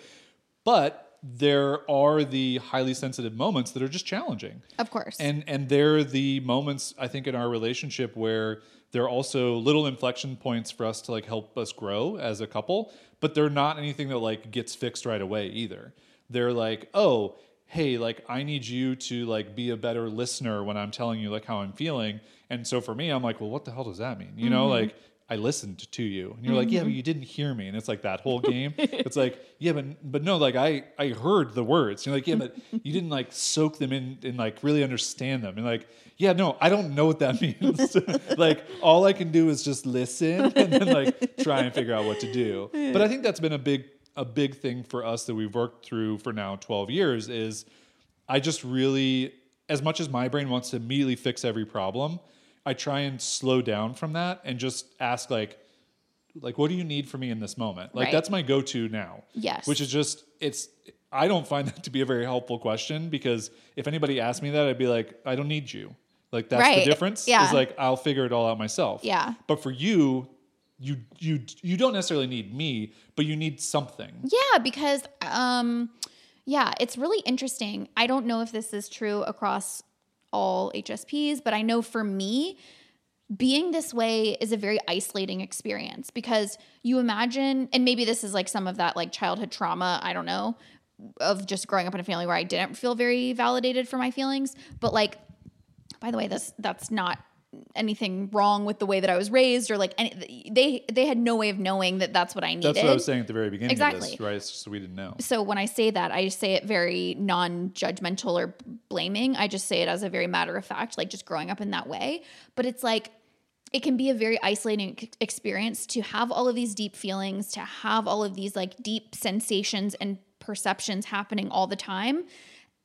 But there are the highly sensitive moments that are just challenging. Of course. And and they're the moments I think in our relationship where they're also little inflection points for us to like help us grow as a couple, but they're not anything that like gets fixed right away either. They're like, "Oh, hey, like I need you to like be a better listener when I'm telling you like how I'm feeling." And so for me, I'm like, "Well, what the hell does that mean?" You know, mm-hmm. like I listened to you, and you're like, "Yeah, but mm-hmm. you didn't hear me." And it's like that whole game. it's like, *laughs* "Yeah, but but no, like I I heard the words." You're like, "Yeah, but *laughs* you didn't like soak them in and like really understand them." And like, "Yeah, no, I don't know what that *laughs* means." like all I can do is just listen and then like try and figure out what to do. But I think that's been a big a big thing for us that we've worked through for now 12 years is I just really as much as my brain wants to immediately fix every problem, I try and slow down from that and just ask like like what do you need from me in this moment? Like Right. that's my go-to now. Yes. Which is just it's I don't find that to be a very helpful question because if anybody asked me that I'd be like I don't need you. Like that's Right. the difference. Yeah. Is like I'll figure it all out myself. Yeah. But for you you you you don't necessarily need me, but you need something. Yeah, because um yeah, it's really interesting. I don't know if this is true across all HSPs, but I know for me being this way is a very isolating experience because you imagine and maybe this is like some of that like childhood trauma, I don't know, of just growing up in a family where I didn't feel very validated for my feelings, but like by the way, this that's not anything wrong with the way that I was raised or like any they they had no way of knowing that that's what I needed. That's what I was saying at the very beginning of Exactly. this, right? So we didn't know. so when I say that, I say it very non-judgmental or blaming. I just say it as a very matter of fact, like just growing up in that way. But it's like it can be a very isolating experience to have all of these deep feelings, to have all of these like deep sensations and perceptions happening all the time,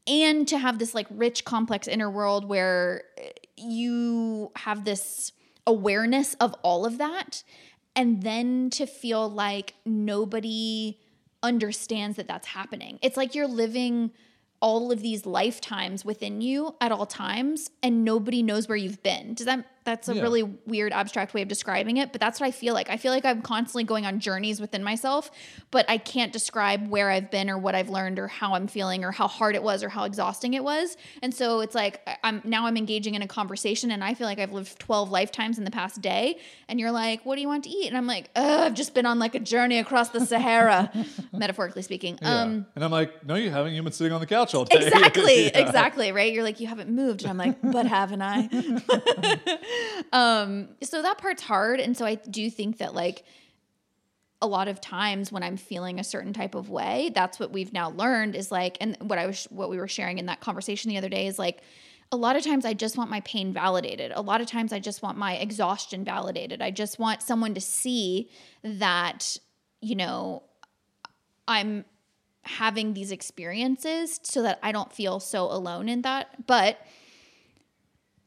and to have this like rich, complex inner world where eh, you have this awareness of all of that, and then to feel like nobody understands that that's happening. It's like you're living all of these lifetimes within you at all times and nobody knows where you've been. Does that that's a Yeah. really weird abstract way of describing it, but that's what I feel like. I feel like I'm constantly going on journeys within myself, but I can't describe where I've been or what I've learned or how I'm feeling or how hard it was or how exhausting it was. And so it's like I'm now I'm engaging in a conversation and I feel like I've lived 12 lifetimes in the past day and you're like, "What do you want to eat?" And I'm like, "I've just been on like a journey across the Sahara," *laughs* metaphorically speaking. Yeah. Um and I'm like, no, you haven't. You've been sitting on the couch all day. exactly *laughs* Yeah. exactly right you're like you haven't moved and i'm like but haven't i *laughs* um so that part's hard and so i do think that like a lot of times when i'm feeling a certain type of way that's what we've now learned is like and what i was what we were sharing in that conversation the other day is like a lot of times I just want my pain validated. A lot of times I just want my exhaustion validated. I just want someone to see that, you know, I'm having these experiences so that I don't feel so alone in that. But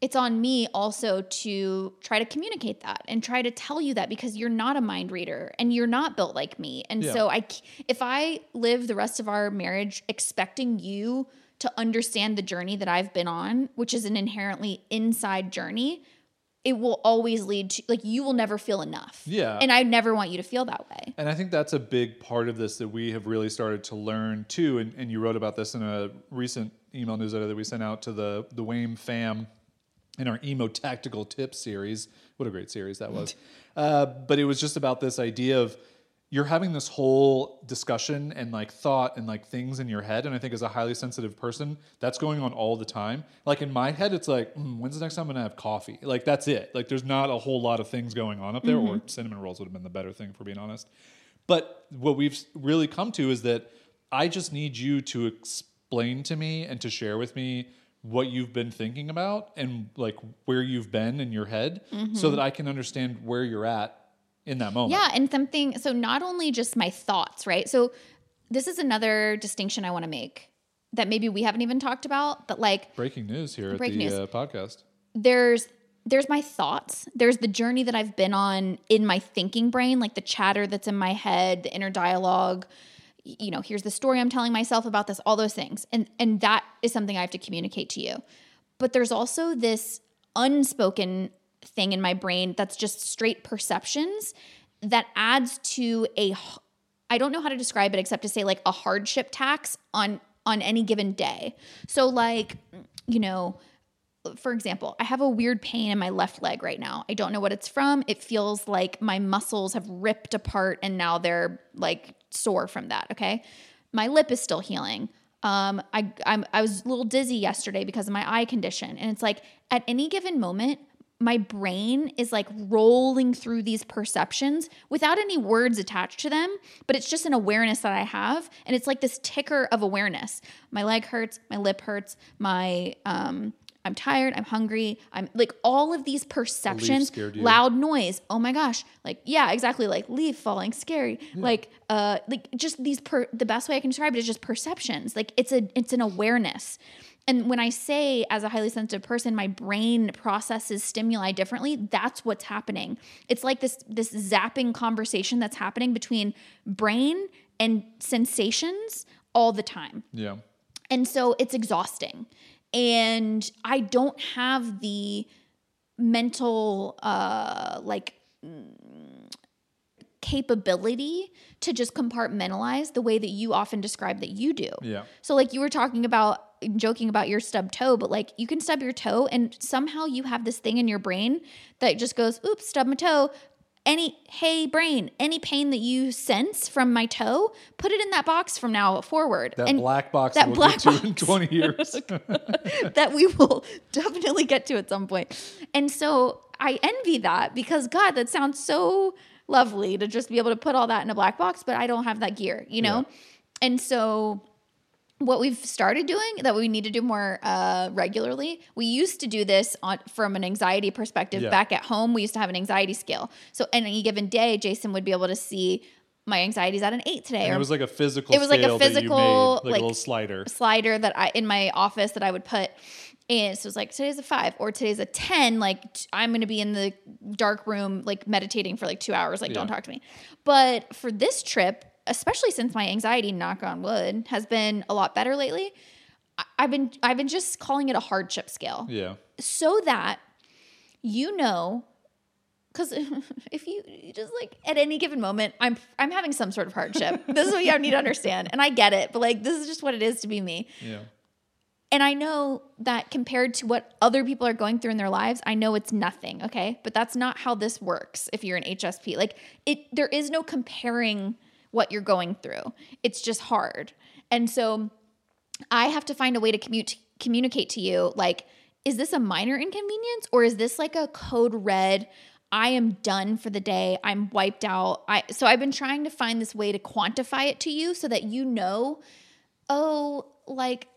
it's on me also to try to communicate that and try to tell you that because you're not a mind reader and you're not built like me. And Yeah. so I if I live the rest of our marriage expecting you to understand the journey that I've been on, which is an inherently inside journey, it will always lead to like you will never feel enough. Yeah. And I never want you to feel that way. And I think that's a big part of this that we have really started to learn too. And, and you wrote about this in a recent email newsletter that we sent out to the the WAIM fam in our emo tactical tips series. What a great series that was! *laughs* uh, but it was just about this idea of you're having this whole discussion and like thought and like things in your head. And I think as a highly sensitive person, that's going on all the time. Like in my head, it's like, mm, when's the next time I'm gonna have coffee? Like that's it. Like there's not a whole lot of things going on up there. Or cinnamon rolls would have been the better thing for being honest. But what we've really come to is that I just need you to explain to me and to share with me what you've been thinking about and like where you've been in your head so that I can understand where you're at in that moment. Yeah, and something so not only just my thoughts, right? So this is another distinction I want to make. that maybe we haven't even talked about, but like Breaking news here at the news. Uh, podcast. there's there's my thoughts there's the journey that i've been on in my thinking brain like the chatter that's in my head the inner dialogue you know here's the story i'm telling myself about this all those things and and that is something i have to communicate to you but there's also this unspoken thing in my brain that's just straight perceptions that adds to a I don't know how to describe it except to say like a hardship tax on on any given day. So like you know for example, I have a weird pain in my left leg right now. I don't know what it's from. It feels like my muscles have ripped apart and now they're like sore from that. Okay. My lip is still healing. Um, I, I'm, I was a little dizzy yesterday because of my eye condition. And it's like at any given moment, my brain is like rolling through these perceptions without any words attached to them, but it's just an awareness that I have. And it's like this ticker of awareness. My leg hurts, my lip hurts, my, um, I'm tired, I'm hungry, I'm like all of these perceptions, loud noise. Oh my gosh. Like, yeah, exactly. Like leaf falling, scary. Like, uh, like just these per the best way I can describe it is just perceptions. Like it's a it's an awareness. And when I say as a highly sensitive person, my brain processes stimuli differently, that's what's happening. It's like this this zapping conversation that's happening between brain and sensations all the time. Yeah. And so it's exhausting. And I don't have the mental uh like mm, capability to just compartmentalize the way that you often describe that you do. Yeah. So like you were talking about joking about your stub toe, but like you can stub your toe and somehow you have this thing in your brain that just goes, oops, stub my toe. Any hey brain, any pain that you sense from my toe, put it in that box from now forward. That and black box that that we'll black get to in box. 20 years. *laughs* that we will *laughs* definitely get to at some point. And so I envy that because God, that sounds so lovely to just be able to put all that in a black box, but I don't have that gear, you know? And so what we've started doing that we need to do more uh, regularly. We used to do this on from an anxiety perspective Yeah. back at home. We used to have an anxiety scale. So any given day, Jason would be able to see my anxiety's at an eight today, And or it was like a physical It was like a scale that you physical, made, like, like- a little slider. slider that I in my office that I would put. And so it was like today's a five or today's a ten. Like I'm gonna be in the dark room, like meditating for like two hours. Like don't talk to me. But for this trip, especially since my anxiety, knock on wood, has been a lot better lately. I've been I've been just calling it a hardship scale Yeah. so that you know because *laughs* if you you just like at any given moment i'm i'm having some sort of hardship *laughs* this is what you need to understand and i get it but like this is just what it is to be me Yeah. and i know that compared to what other people are going through in their lives i know it's nothing okay but that's not how this works if you're an hsp like it there is no comparing what you're going through it's just hard and so I have to find a way to commute communicate to you like is this a minor inconvenience or is this like a code red I am done for the day. I'm wiped out. I so I've been trying to find this way to quantify it to you so that you know oh like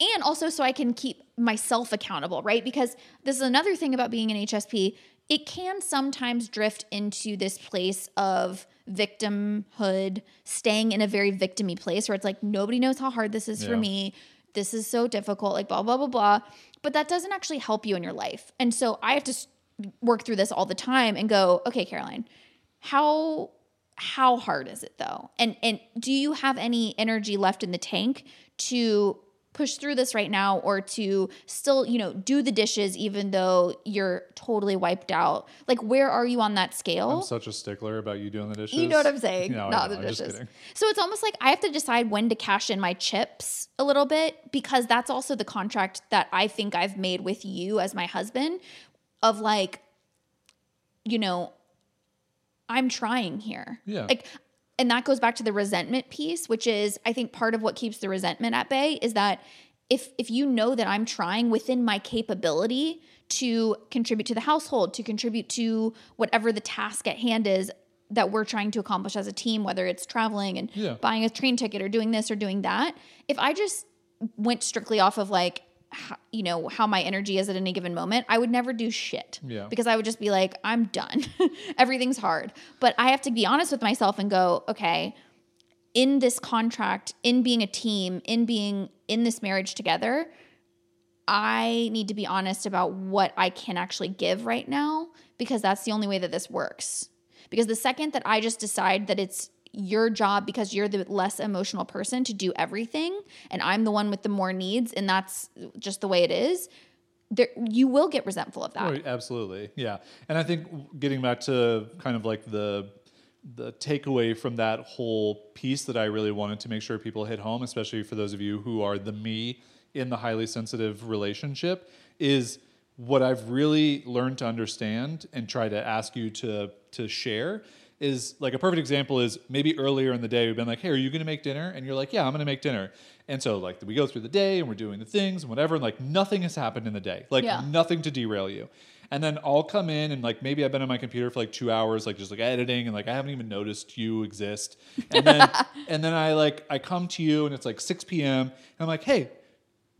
and also so I can keep myself accountable, right? Because this is another thing about being an HSP. It can sometimes drift into this place of victimhood, staying in a very victimy place where it's like nobody knows how hard this is for me. This is so difficult, like blah blah blah blah. But that doesn't actually help you in your life. And so I have to work through this all the time and go, okay, Caroline, how how hard is it though? And and do you have any energy left in the tank to push through this right now or to still, you know, do the dishes even though you're totally wiped out? Like where are you on that scale? I'm such a stickler about you doing the dishes. You know what I'm saying? *laughs* No, Not know, the dishes. So it's almost like I have to decide when to cash in my chips a little bit because that's also the contract that I think I've made with you as my husband of like, you know, I'm trying here. Yeah. Like, and that goes back to the resentment piece, which is I think part of what keeps the resentment at bay is that if if you know that I'm trying within my capability to contribute to the household, to contribute to whatever the task at hand is that we're trying to accomplish as a team, whether it's traveling and Yeah. buying a train ticket or doing this or doing that, if I just went strictly off of like you know how my energy is at any given moment, I would never do shit. Yeah. Because I would just be like, I'm done. *laughs* Everything's hard. But I have to be honest with myself and go, okay, in this contract, in being a team, in being in this marriage together, I need to be honest about what I can actually give right now because that's the only way that this works. Because the second that I just decide that it's your job because you're the less emotional person to do everything and I'm the one with the more needs and that's just the way it is, there you will get resentful of that. Oh, absolutely. Yeah. And I think getting back to kind of like the the takeaway from that whole piece that I really wanted to make sure people hit home, especially for those of you who are the me in the highly sensitive relationship, is what I've really learned to understand and try to ask you to to share is like a perfect example is maybe earlier in the day we've been like, hey, are you going to make dinner? And you're like, yeah, I'm going to make dinner. And so like we go through the day and we're doing the things and whatever, and like nothing has happened in the day, like Yeah. nothing to derail you. And then I'll come in and like maybe I've been on my computer for like two hours, like just like editing, and like I haven't even noticed you exist. And then *laughs* and then I like I come to you and it's like 6 p.m. and I'm like, hey, are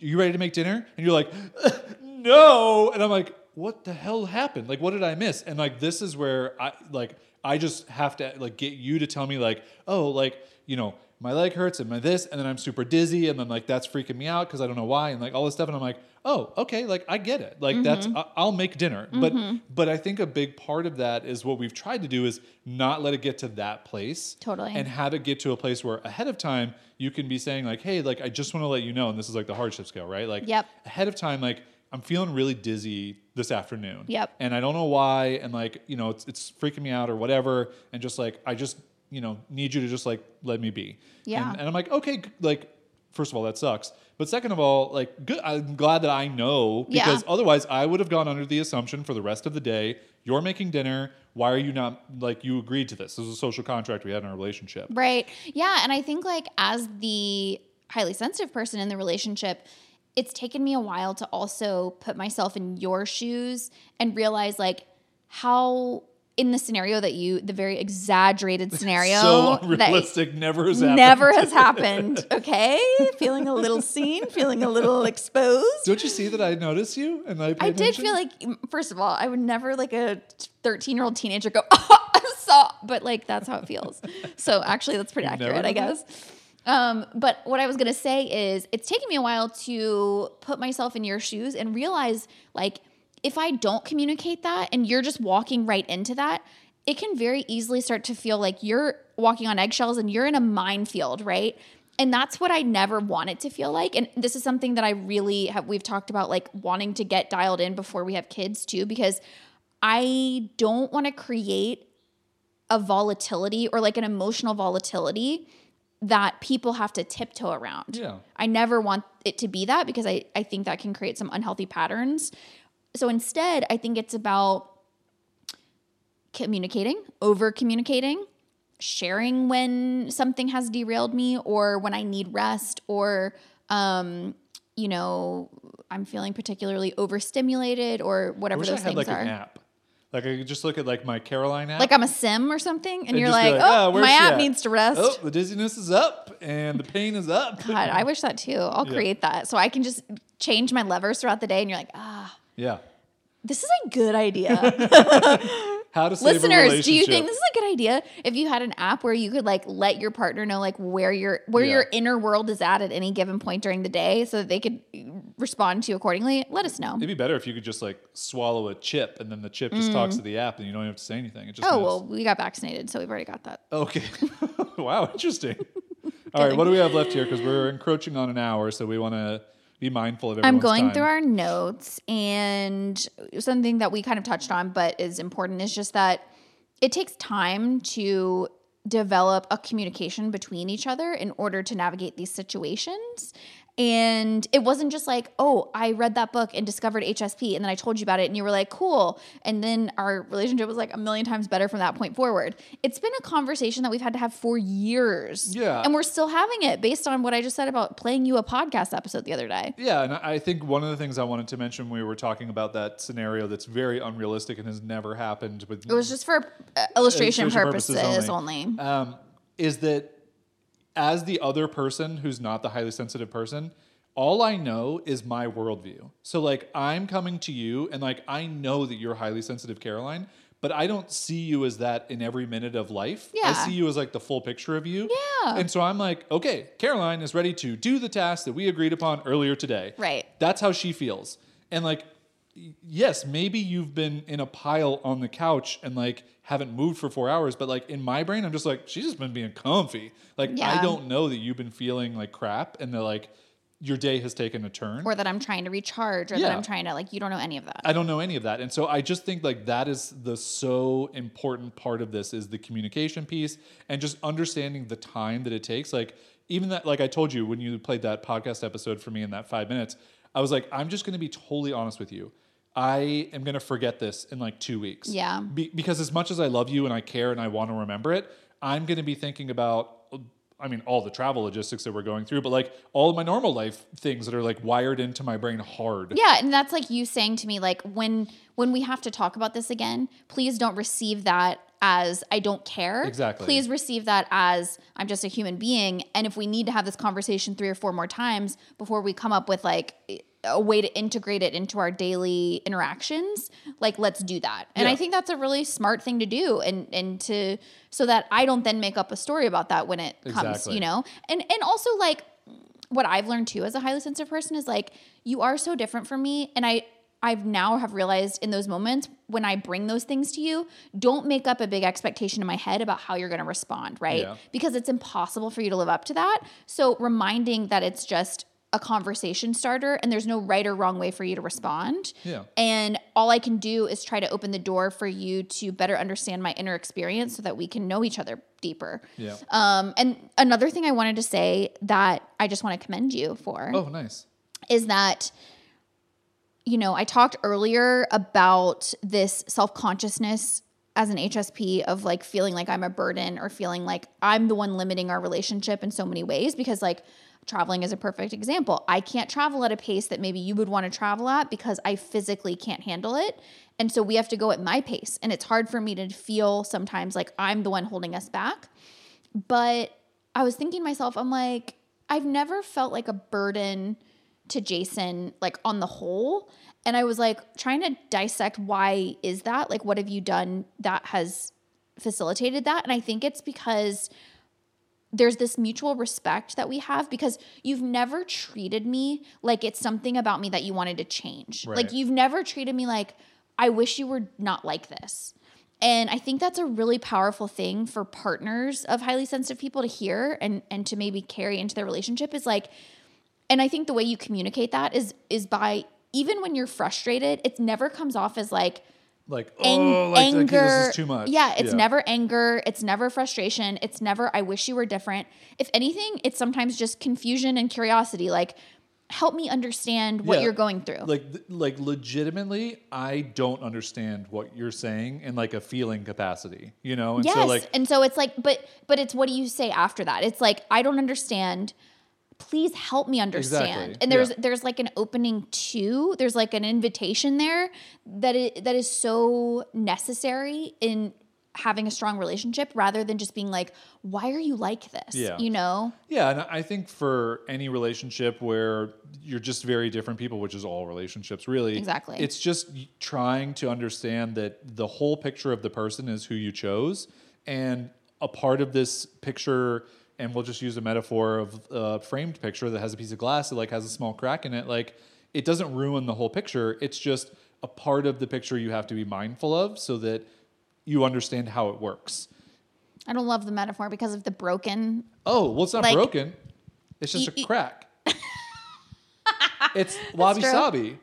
you ready to make dinner? And you're like, *laughs* no. And I'm like, what the hell happened? Like, what did I miss? And like, this is where I like, I just have to like get you to tell me like, oh, like, you know, my leg hurts and my this, and then I'm super dizzy, and then like that's freaking me out because I don't know why, and like all this stuff, and I'm like, oh, okay, like I get it, like that's mm-hmm. I- I'll make dinner, mm-hmm. but but I think a big part of that is what we've tried to do is not let it get to that place, Totally. and have it get to a place where ahead of time you can be saying like, hey, like I just want to let you know, and this is like the hardship scale, right? Like Yep. ahead of time, like I'm feeling really dizzy this afternoon. Yep. And I don't know why, and like you know, it's it's freaking me out or whatever, and just like I just you know need you to just like let me be. Yeah. And, and I'm like, okay, like first of all, that sucks. But second of all, like good. I'm glad that I know Yeah. because otherwise I would have gone under the assumption for the rest of the day you're making dinner. Why are you not like you agreed to this? This is a social contract we had in our relationship. Right. Yeah. And I think, like, as the highly sensitive person in the relationship, it's taken me a while to also put myself in your shoes and realize, like, how in the scenario that you, the very exaggerated *laughs* scenario so that never has happened. never has *laughs* happened. Okay. feeling a little seen, feeling a little exposed. Don't you see that I notice you and I? I did feel like, first of all, I would never like a 13 year old teenager go, oh, *laughs* I saw, but like that's how it feels. so actually, that's pretty You've accurate, I guess. Um, but what I was gonna say is, it's taken me a while to put myself in your shoes and realize, like, if I don't communicate that and you're just walking right into that, it can very easily start to feel like you're walking on eggshells and you're in a minefield, right? And that's what I never want it to feel like. And this is something that I really have, we've talked about like wanting to get dialed in before we have kids too, because I don't want to create a volatility or like an emotional volatility that people have to tiptoe around. Yeah. I never want it to be that because I, I think that can create some unhealthy patterns. So instead, I think it's about communicating, over communicating, sharing when something has derailed me or when I need rest or, um, you know, I'm feeling particularly overstimulated or whatever those things like are. Like I just look at like my Caroline app. Like I'm a sim or something, and, and you're be like, "Ah, oh, my app at? needs to rest. Oh, the dizziness is up and the pain is up. God, I wish that too. I'll Yeah. create that so I can just change my levers throughout the day, and you're like, ah, Yeah. this is a good idea. *laughs* *laughs* How to save a Listeners, do you think this is a good idea? If you had an app where you could like let your partner know like where your where Yeah. your inner world is at at any given point during the day, so that they could respond to you accordingly, let us know. It'd be better if you could just like swallow a chip and then the chip just talks to the app and you don't have to say anything. It just Mm. Oh knows. well, we got vaccinated, so we've already got that. Okay. *laughs* wow, interesting. *laughs* All right, what do we have left here? Because we're encroaching on an hour, so we want to be mindful of I'm going time. through our notes, and something that we kind of touched on, but is important, is just that it takes time to develop a communication between each other in order to navigate these situations. And it wasn't just like, oh, I read that book and discovered HSP, and then I told you about it, and you were like, cool. And then our relationship was like a million times better from that point forward. It's been a conversation that we've had to have for years. Yeah. And we're still having it based on what I just said about playing you a podcast episode the other day. Yeah, and I think one of the things I wanted to mention when we were talking about that scenario that's very unrealistic and has never happened with It was just for uh, illustration, Illustration purposes, purposes only. um, is that as the other person who's not the highly sensitive person, all I know is my worldview. So like I'm coming to you and like I know that you're highly sensitive, Caroline, but I don't see you as that in every minute of life. Yeah. I see you as like the full picture of you. Yeah. And so I'm like, okay, Caroline is ready to do the task that we agreed upon earlier today. Right. That's how she feels. And like, yes, maybe you've been in a pile on the couch and like haven't moved for four hours, but like in my brain, I'm just like, she's just been being comfy. Like, I don't know that you've been feeling like crap and that like your day has taken a turn. Or that I'm trying to recharge or that I'm trying to like you don't know any of that. I don't know any of that. And so I just think like that is the so important part of this is the communication piece and just understanding the time that it takes. Like even that like I told you when you played that podcast episode for me in that 5 minutes, I was like I'm just going to be totally honest with you. I am going to forget this in like 2 weeks. Yeah. Be- because as much as I love you and I care and I want to remember it, I'm going to be thinking about uh, I mean all the travel logistics that we're going through, but like all of my normal life things that are like wired into my brain hard. Yeah, and that's like you saying to me like when when we have to talk about this again, please don't receive that as I don't care. Exactly. Please receive that as I'm just a human being and if we need to have this conversation 3 or 4 more times before we come up with like a way to integrate it into our daily interactions, like let's do that. And Yeah. I think that's a really smart thing to do and and to so that I don't then make up a story about that when it comes, you know. And and also like what I've learned too as a highly sensitive person is like you are so different from me and I I've now have realized in those moments when I bring those things to you, don't make up a big expectation in my head about how you're going to respond, right? Yeah. Because it's impossible for you to live up to that. So reminding that it's just a conversation starter and there's no right or wrong way for you to respond. Yeah. And all I can do is try to open the door for you to better understand my inner experience so that we can know each other deeper. Yeah. Um, and another thing I wanted to say that I just want to commend you for Oh, nice. is that you know, I talked earlier about this self-consciousness as an HSP of like feeling like I'm a burden or feeling like I'm the one limiting our relationship in so many ways because like traveling is a perfect example. I can't travel at a pace that maybe you would want to travel at because I physically can't handle it. And so we have to go at my pace and it's hard for me to feel sometimes like I'm the one holding us back. But I was thinking to myself, I'm like, I've never felt like a burden to Jason, like on the whole. And I was like trying to dissect why is that? Like, what have you done that has facilitated that? And I think it's because there's this mutual respect that we have because you've never treated me like it's something about me that you wanted to change. Right. Like you've never treated me like I wish you were not like this. And I think that's a really powerful thing for partners of highly sensitive people to hear and and to maybe carry into their relationship is like and I think the way you communicate that is is by even when you're frustrated, it never comes off as like Like, oh, like, like, anger. this is too much. Yeah, it's never anger. It's never frustration. It's never, I wish you were different. If anything, it's sometimes just confusion and curiosity. Like, help me understand what Yeah. you're going through. Like, like legitimately, I don't understand what you're saying in like a feeling capacity, you know? And yes. so like, and so it's like, but, but it's what do you say after that? It's like, I don't understand. Please help me understand. Exactly. And there's Yeah. there's like an opening to, there's like an invitation there that it, that is so necessary in having a strong relationship rather than just being like, why are you like this? Yeah. You know? yeah, and I think for any relationship where you're just very different people, which is all relationships really. Exactly. It's just trying to understand that the whole picture of the person is who you chose. And a part of this picture, and we'll just use a metaphor of a framed picture that has a piece of glass that like has a small crack in it, like it doesn't ruin the whole picture. It's just a part of the picture you have to be mindful of so that you understand how it works. I don't love the metaphor because of the broken. Oh, well, it's not Like- broken. It's just a crack. *laughs* it's wabi sabi.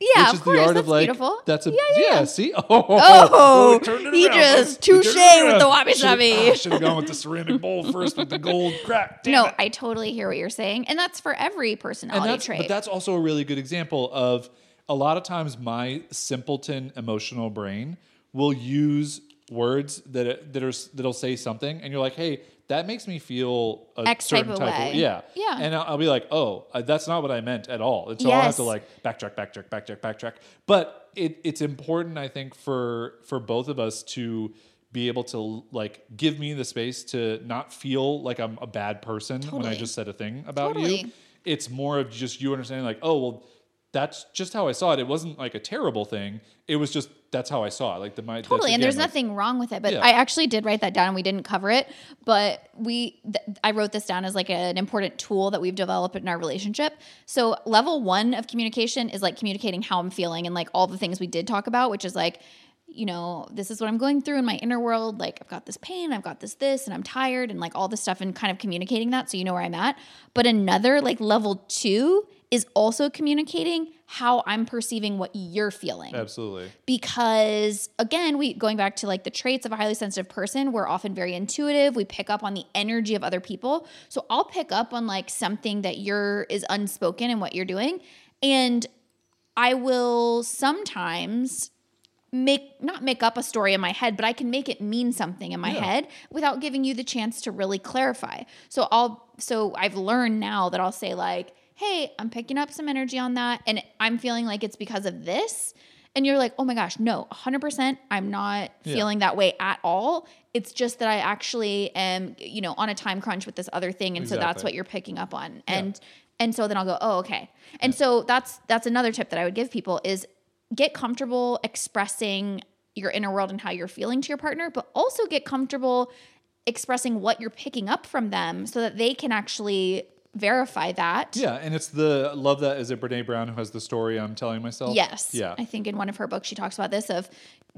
Yeah, which of is course. the art that's of like beautiful. that's a yeah, yeah, yeah. see *laughs* oh, Oh, turned it he around. just We turned it touche with the wabi sabi. ah, should have gone with the ceramic bowl first with the gold crack Damn no, it. I totally hear what you're saying, and that's for every personality that's trait. but that's also a really good example of a lot of times my simpleton emotional brain will use words that that are that'll say something and you're like hey that makes me feel a X type certain of type way. of yeah. Yeah. and I'll, I'll be like oh uh, that's not what I meant at all. And so I'll have to like backtrack backtrack backtrack backtrack. But it, it's important I think for for both of us to be able to like give me the space to not feel like I'm a bad person when I just said a thing about you. Totally. it's more of just you understanding like oh well that's just how i saw it. It wasn't like a terrible thing. It was just that's how I saw it. Like the my totally and there's like- nothing wrong with it but Yeah. i actually did write that down and we didn't cover it but we th- i wrote this down as like an important tool that we've developed in our relationship so level one of communication is like communicating how i'm feeling and like all the things we did talk about which is like you know this is what i'm going through in my inner world like i've got this pain i've got this this and i'm tired and like all this stuff and kind of communicating that so you know where i'm at but another like level two is also communicating how i'm perceiving what you're feeling. Absolutely. because again we going back to like the traits of a highly sensitive person we're often very intuitive. We pick up on the energy of other people. So i'll pick up on like something that you're is unspoken and what you're doing. And i will sometimes make not make up a story in my head but i can make it mean something in my Yeah. head without giving you the chance to really clarify. So i'll so i've learned now that i'll say like hey i'm picking up some energy on that and i'm feeling like it's because of this. And you're like oh my gosh no 100% i'm not Yeah. feeling that way at all. It's just that i actually am you know on a time crunch with this other thing and so that's what you're picking up on. And and so then i'll go oh okay. And so that's that's another tip that i would give people is get comfortable expressing your inner world and how you're feeling to your partner, but also get comfortable expressing what you're picking up from them so that they can actually verify that. Yeah, and it's the love that is it Brene Brown who has the story I'm telling myself. Yes. Yeah. I think in one of her books she talks about this of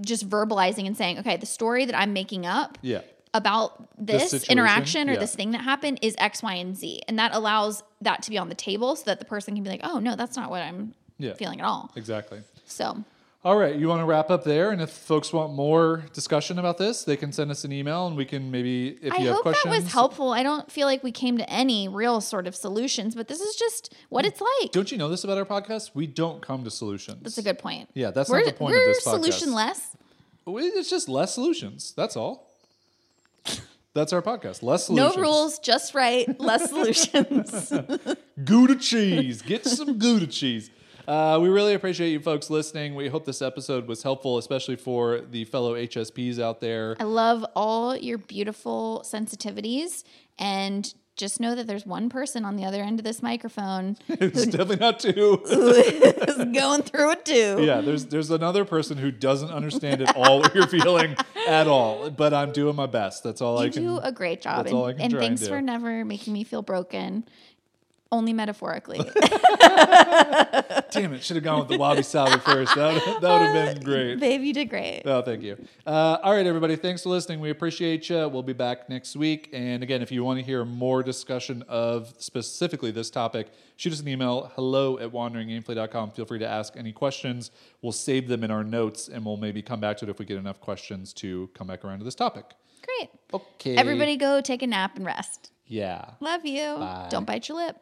just verbalizing and saying, okay, the story that I'm making up Yeah. about this, situation, interaction or yeah. this thing that happened is X, Y, and Z. And that allows that to be on the table so that the person can be like, oh, no, that's not what I'm Yeah. feeling at all. Exactly. So All right, you want to wrap up there, and if folks want more discussion about this, they can send us an email, and we can maybe if I you have questions. I hope that was helpful. I don't feel like we came to any real sort of solutions, but this is just what it's like. Don't you know this about our podcast? We don't come to solutions. That's a good point. Yeah, that's we're, not the point of this podcast. solution less. We- It's just less solutions. That's all. *laughs* That's our podcast. Less solutions. No rules, just right, less solutions. *laughs* Gouda cheese. Get some Gouda cheese. Uh, we really appreciate you folks listening. We hope this episode was helpful, especially for the fellow HSPs out there. I love all your beautiful sensitivities and just know that there's one person on the other end of this microphone *laughs* it's definitely not two. *laughs* who is going through it too. yeah, there's there's another person who doesn't understand at all what you're feeling at all. But I'm doing my best. That's all I can. do a great job. that's And, all I can and and thanks do. for never making me feel broken. Only metaphorically. *laughs* *laughs* Damn it! Should have gone with the wabi sabi first. That would, that would have been *laughs* great. Babe, you did great. Oh, thank you. Uh, all right, everybody. Thanks for listening. We appreciate you. We'll be back next week. And again, if you want to hear more discussion of specifically this topic, shoot us an email hello at wanderingaimfully.com. Feel free to ask any questions. We'll save them in our notes and we'll maybe come back to it if we get enough questions to come back around to this topic. Great. Okay. Everybody go take a nap and rest. Yeah. Love you. Bye. Don't bite your lip.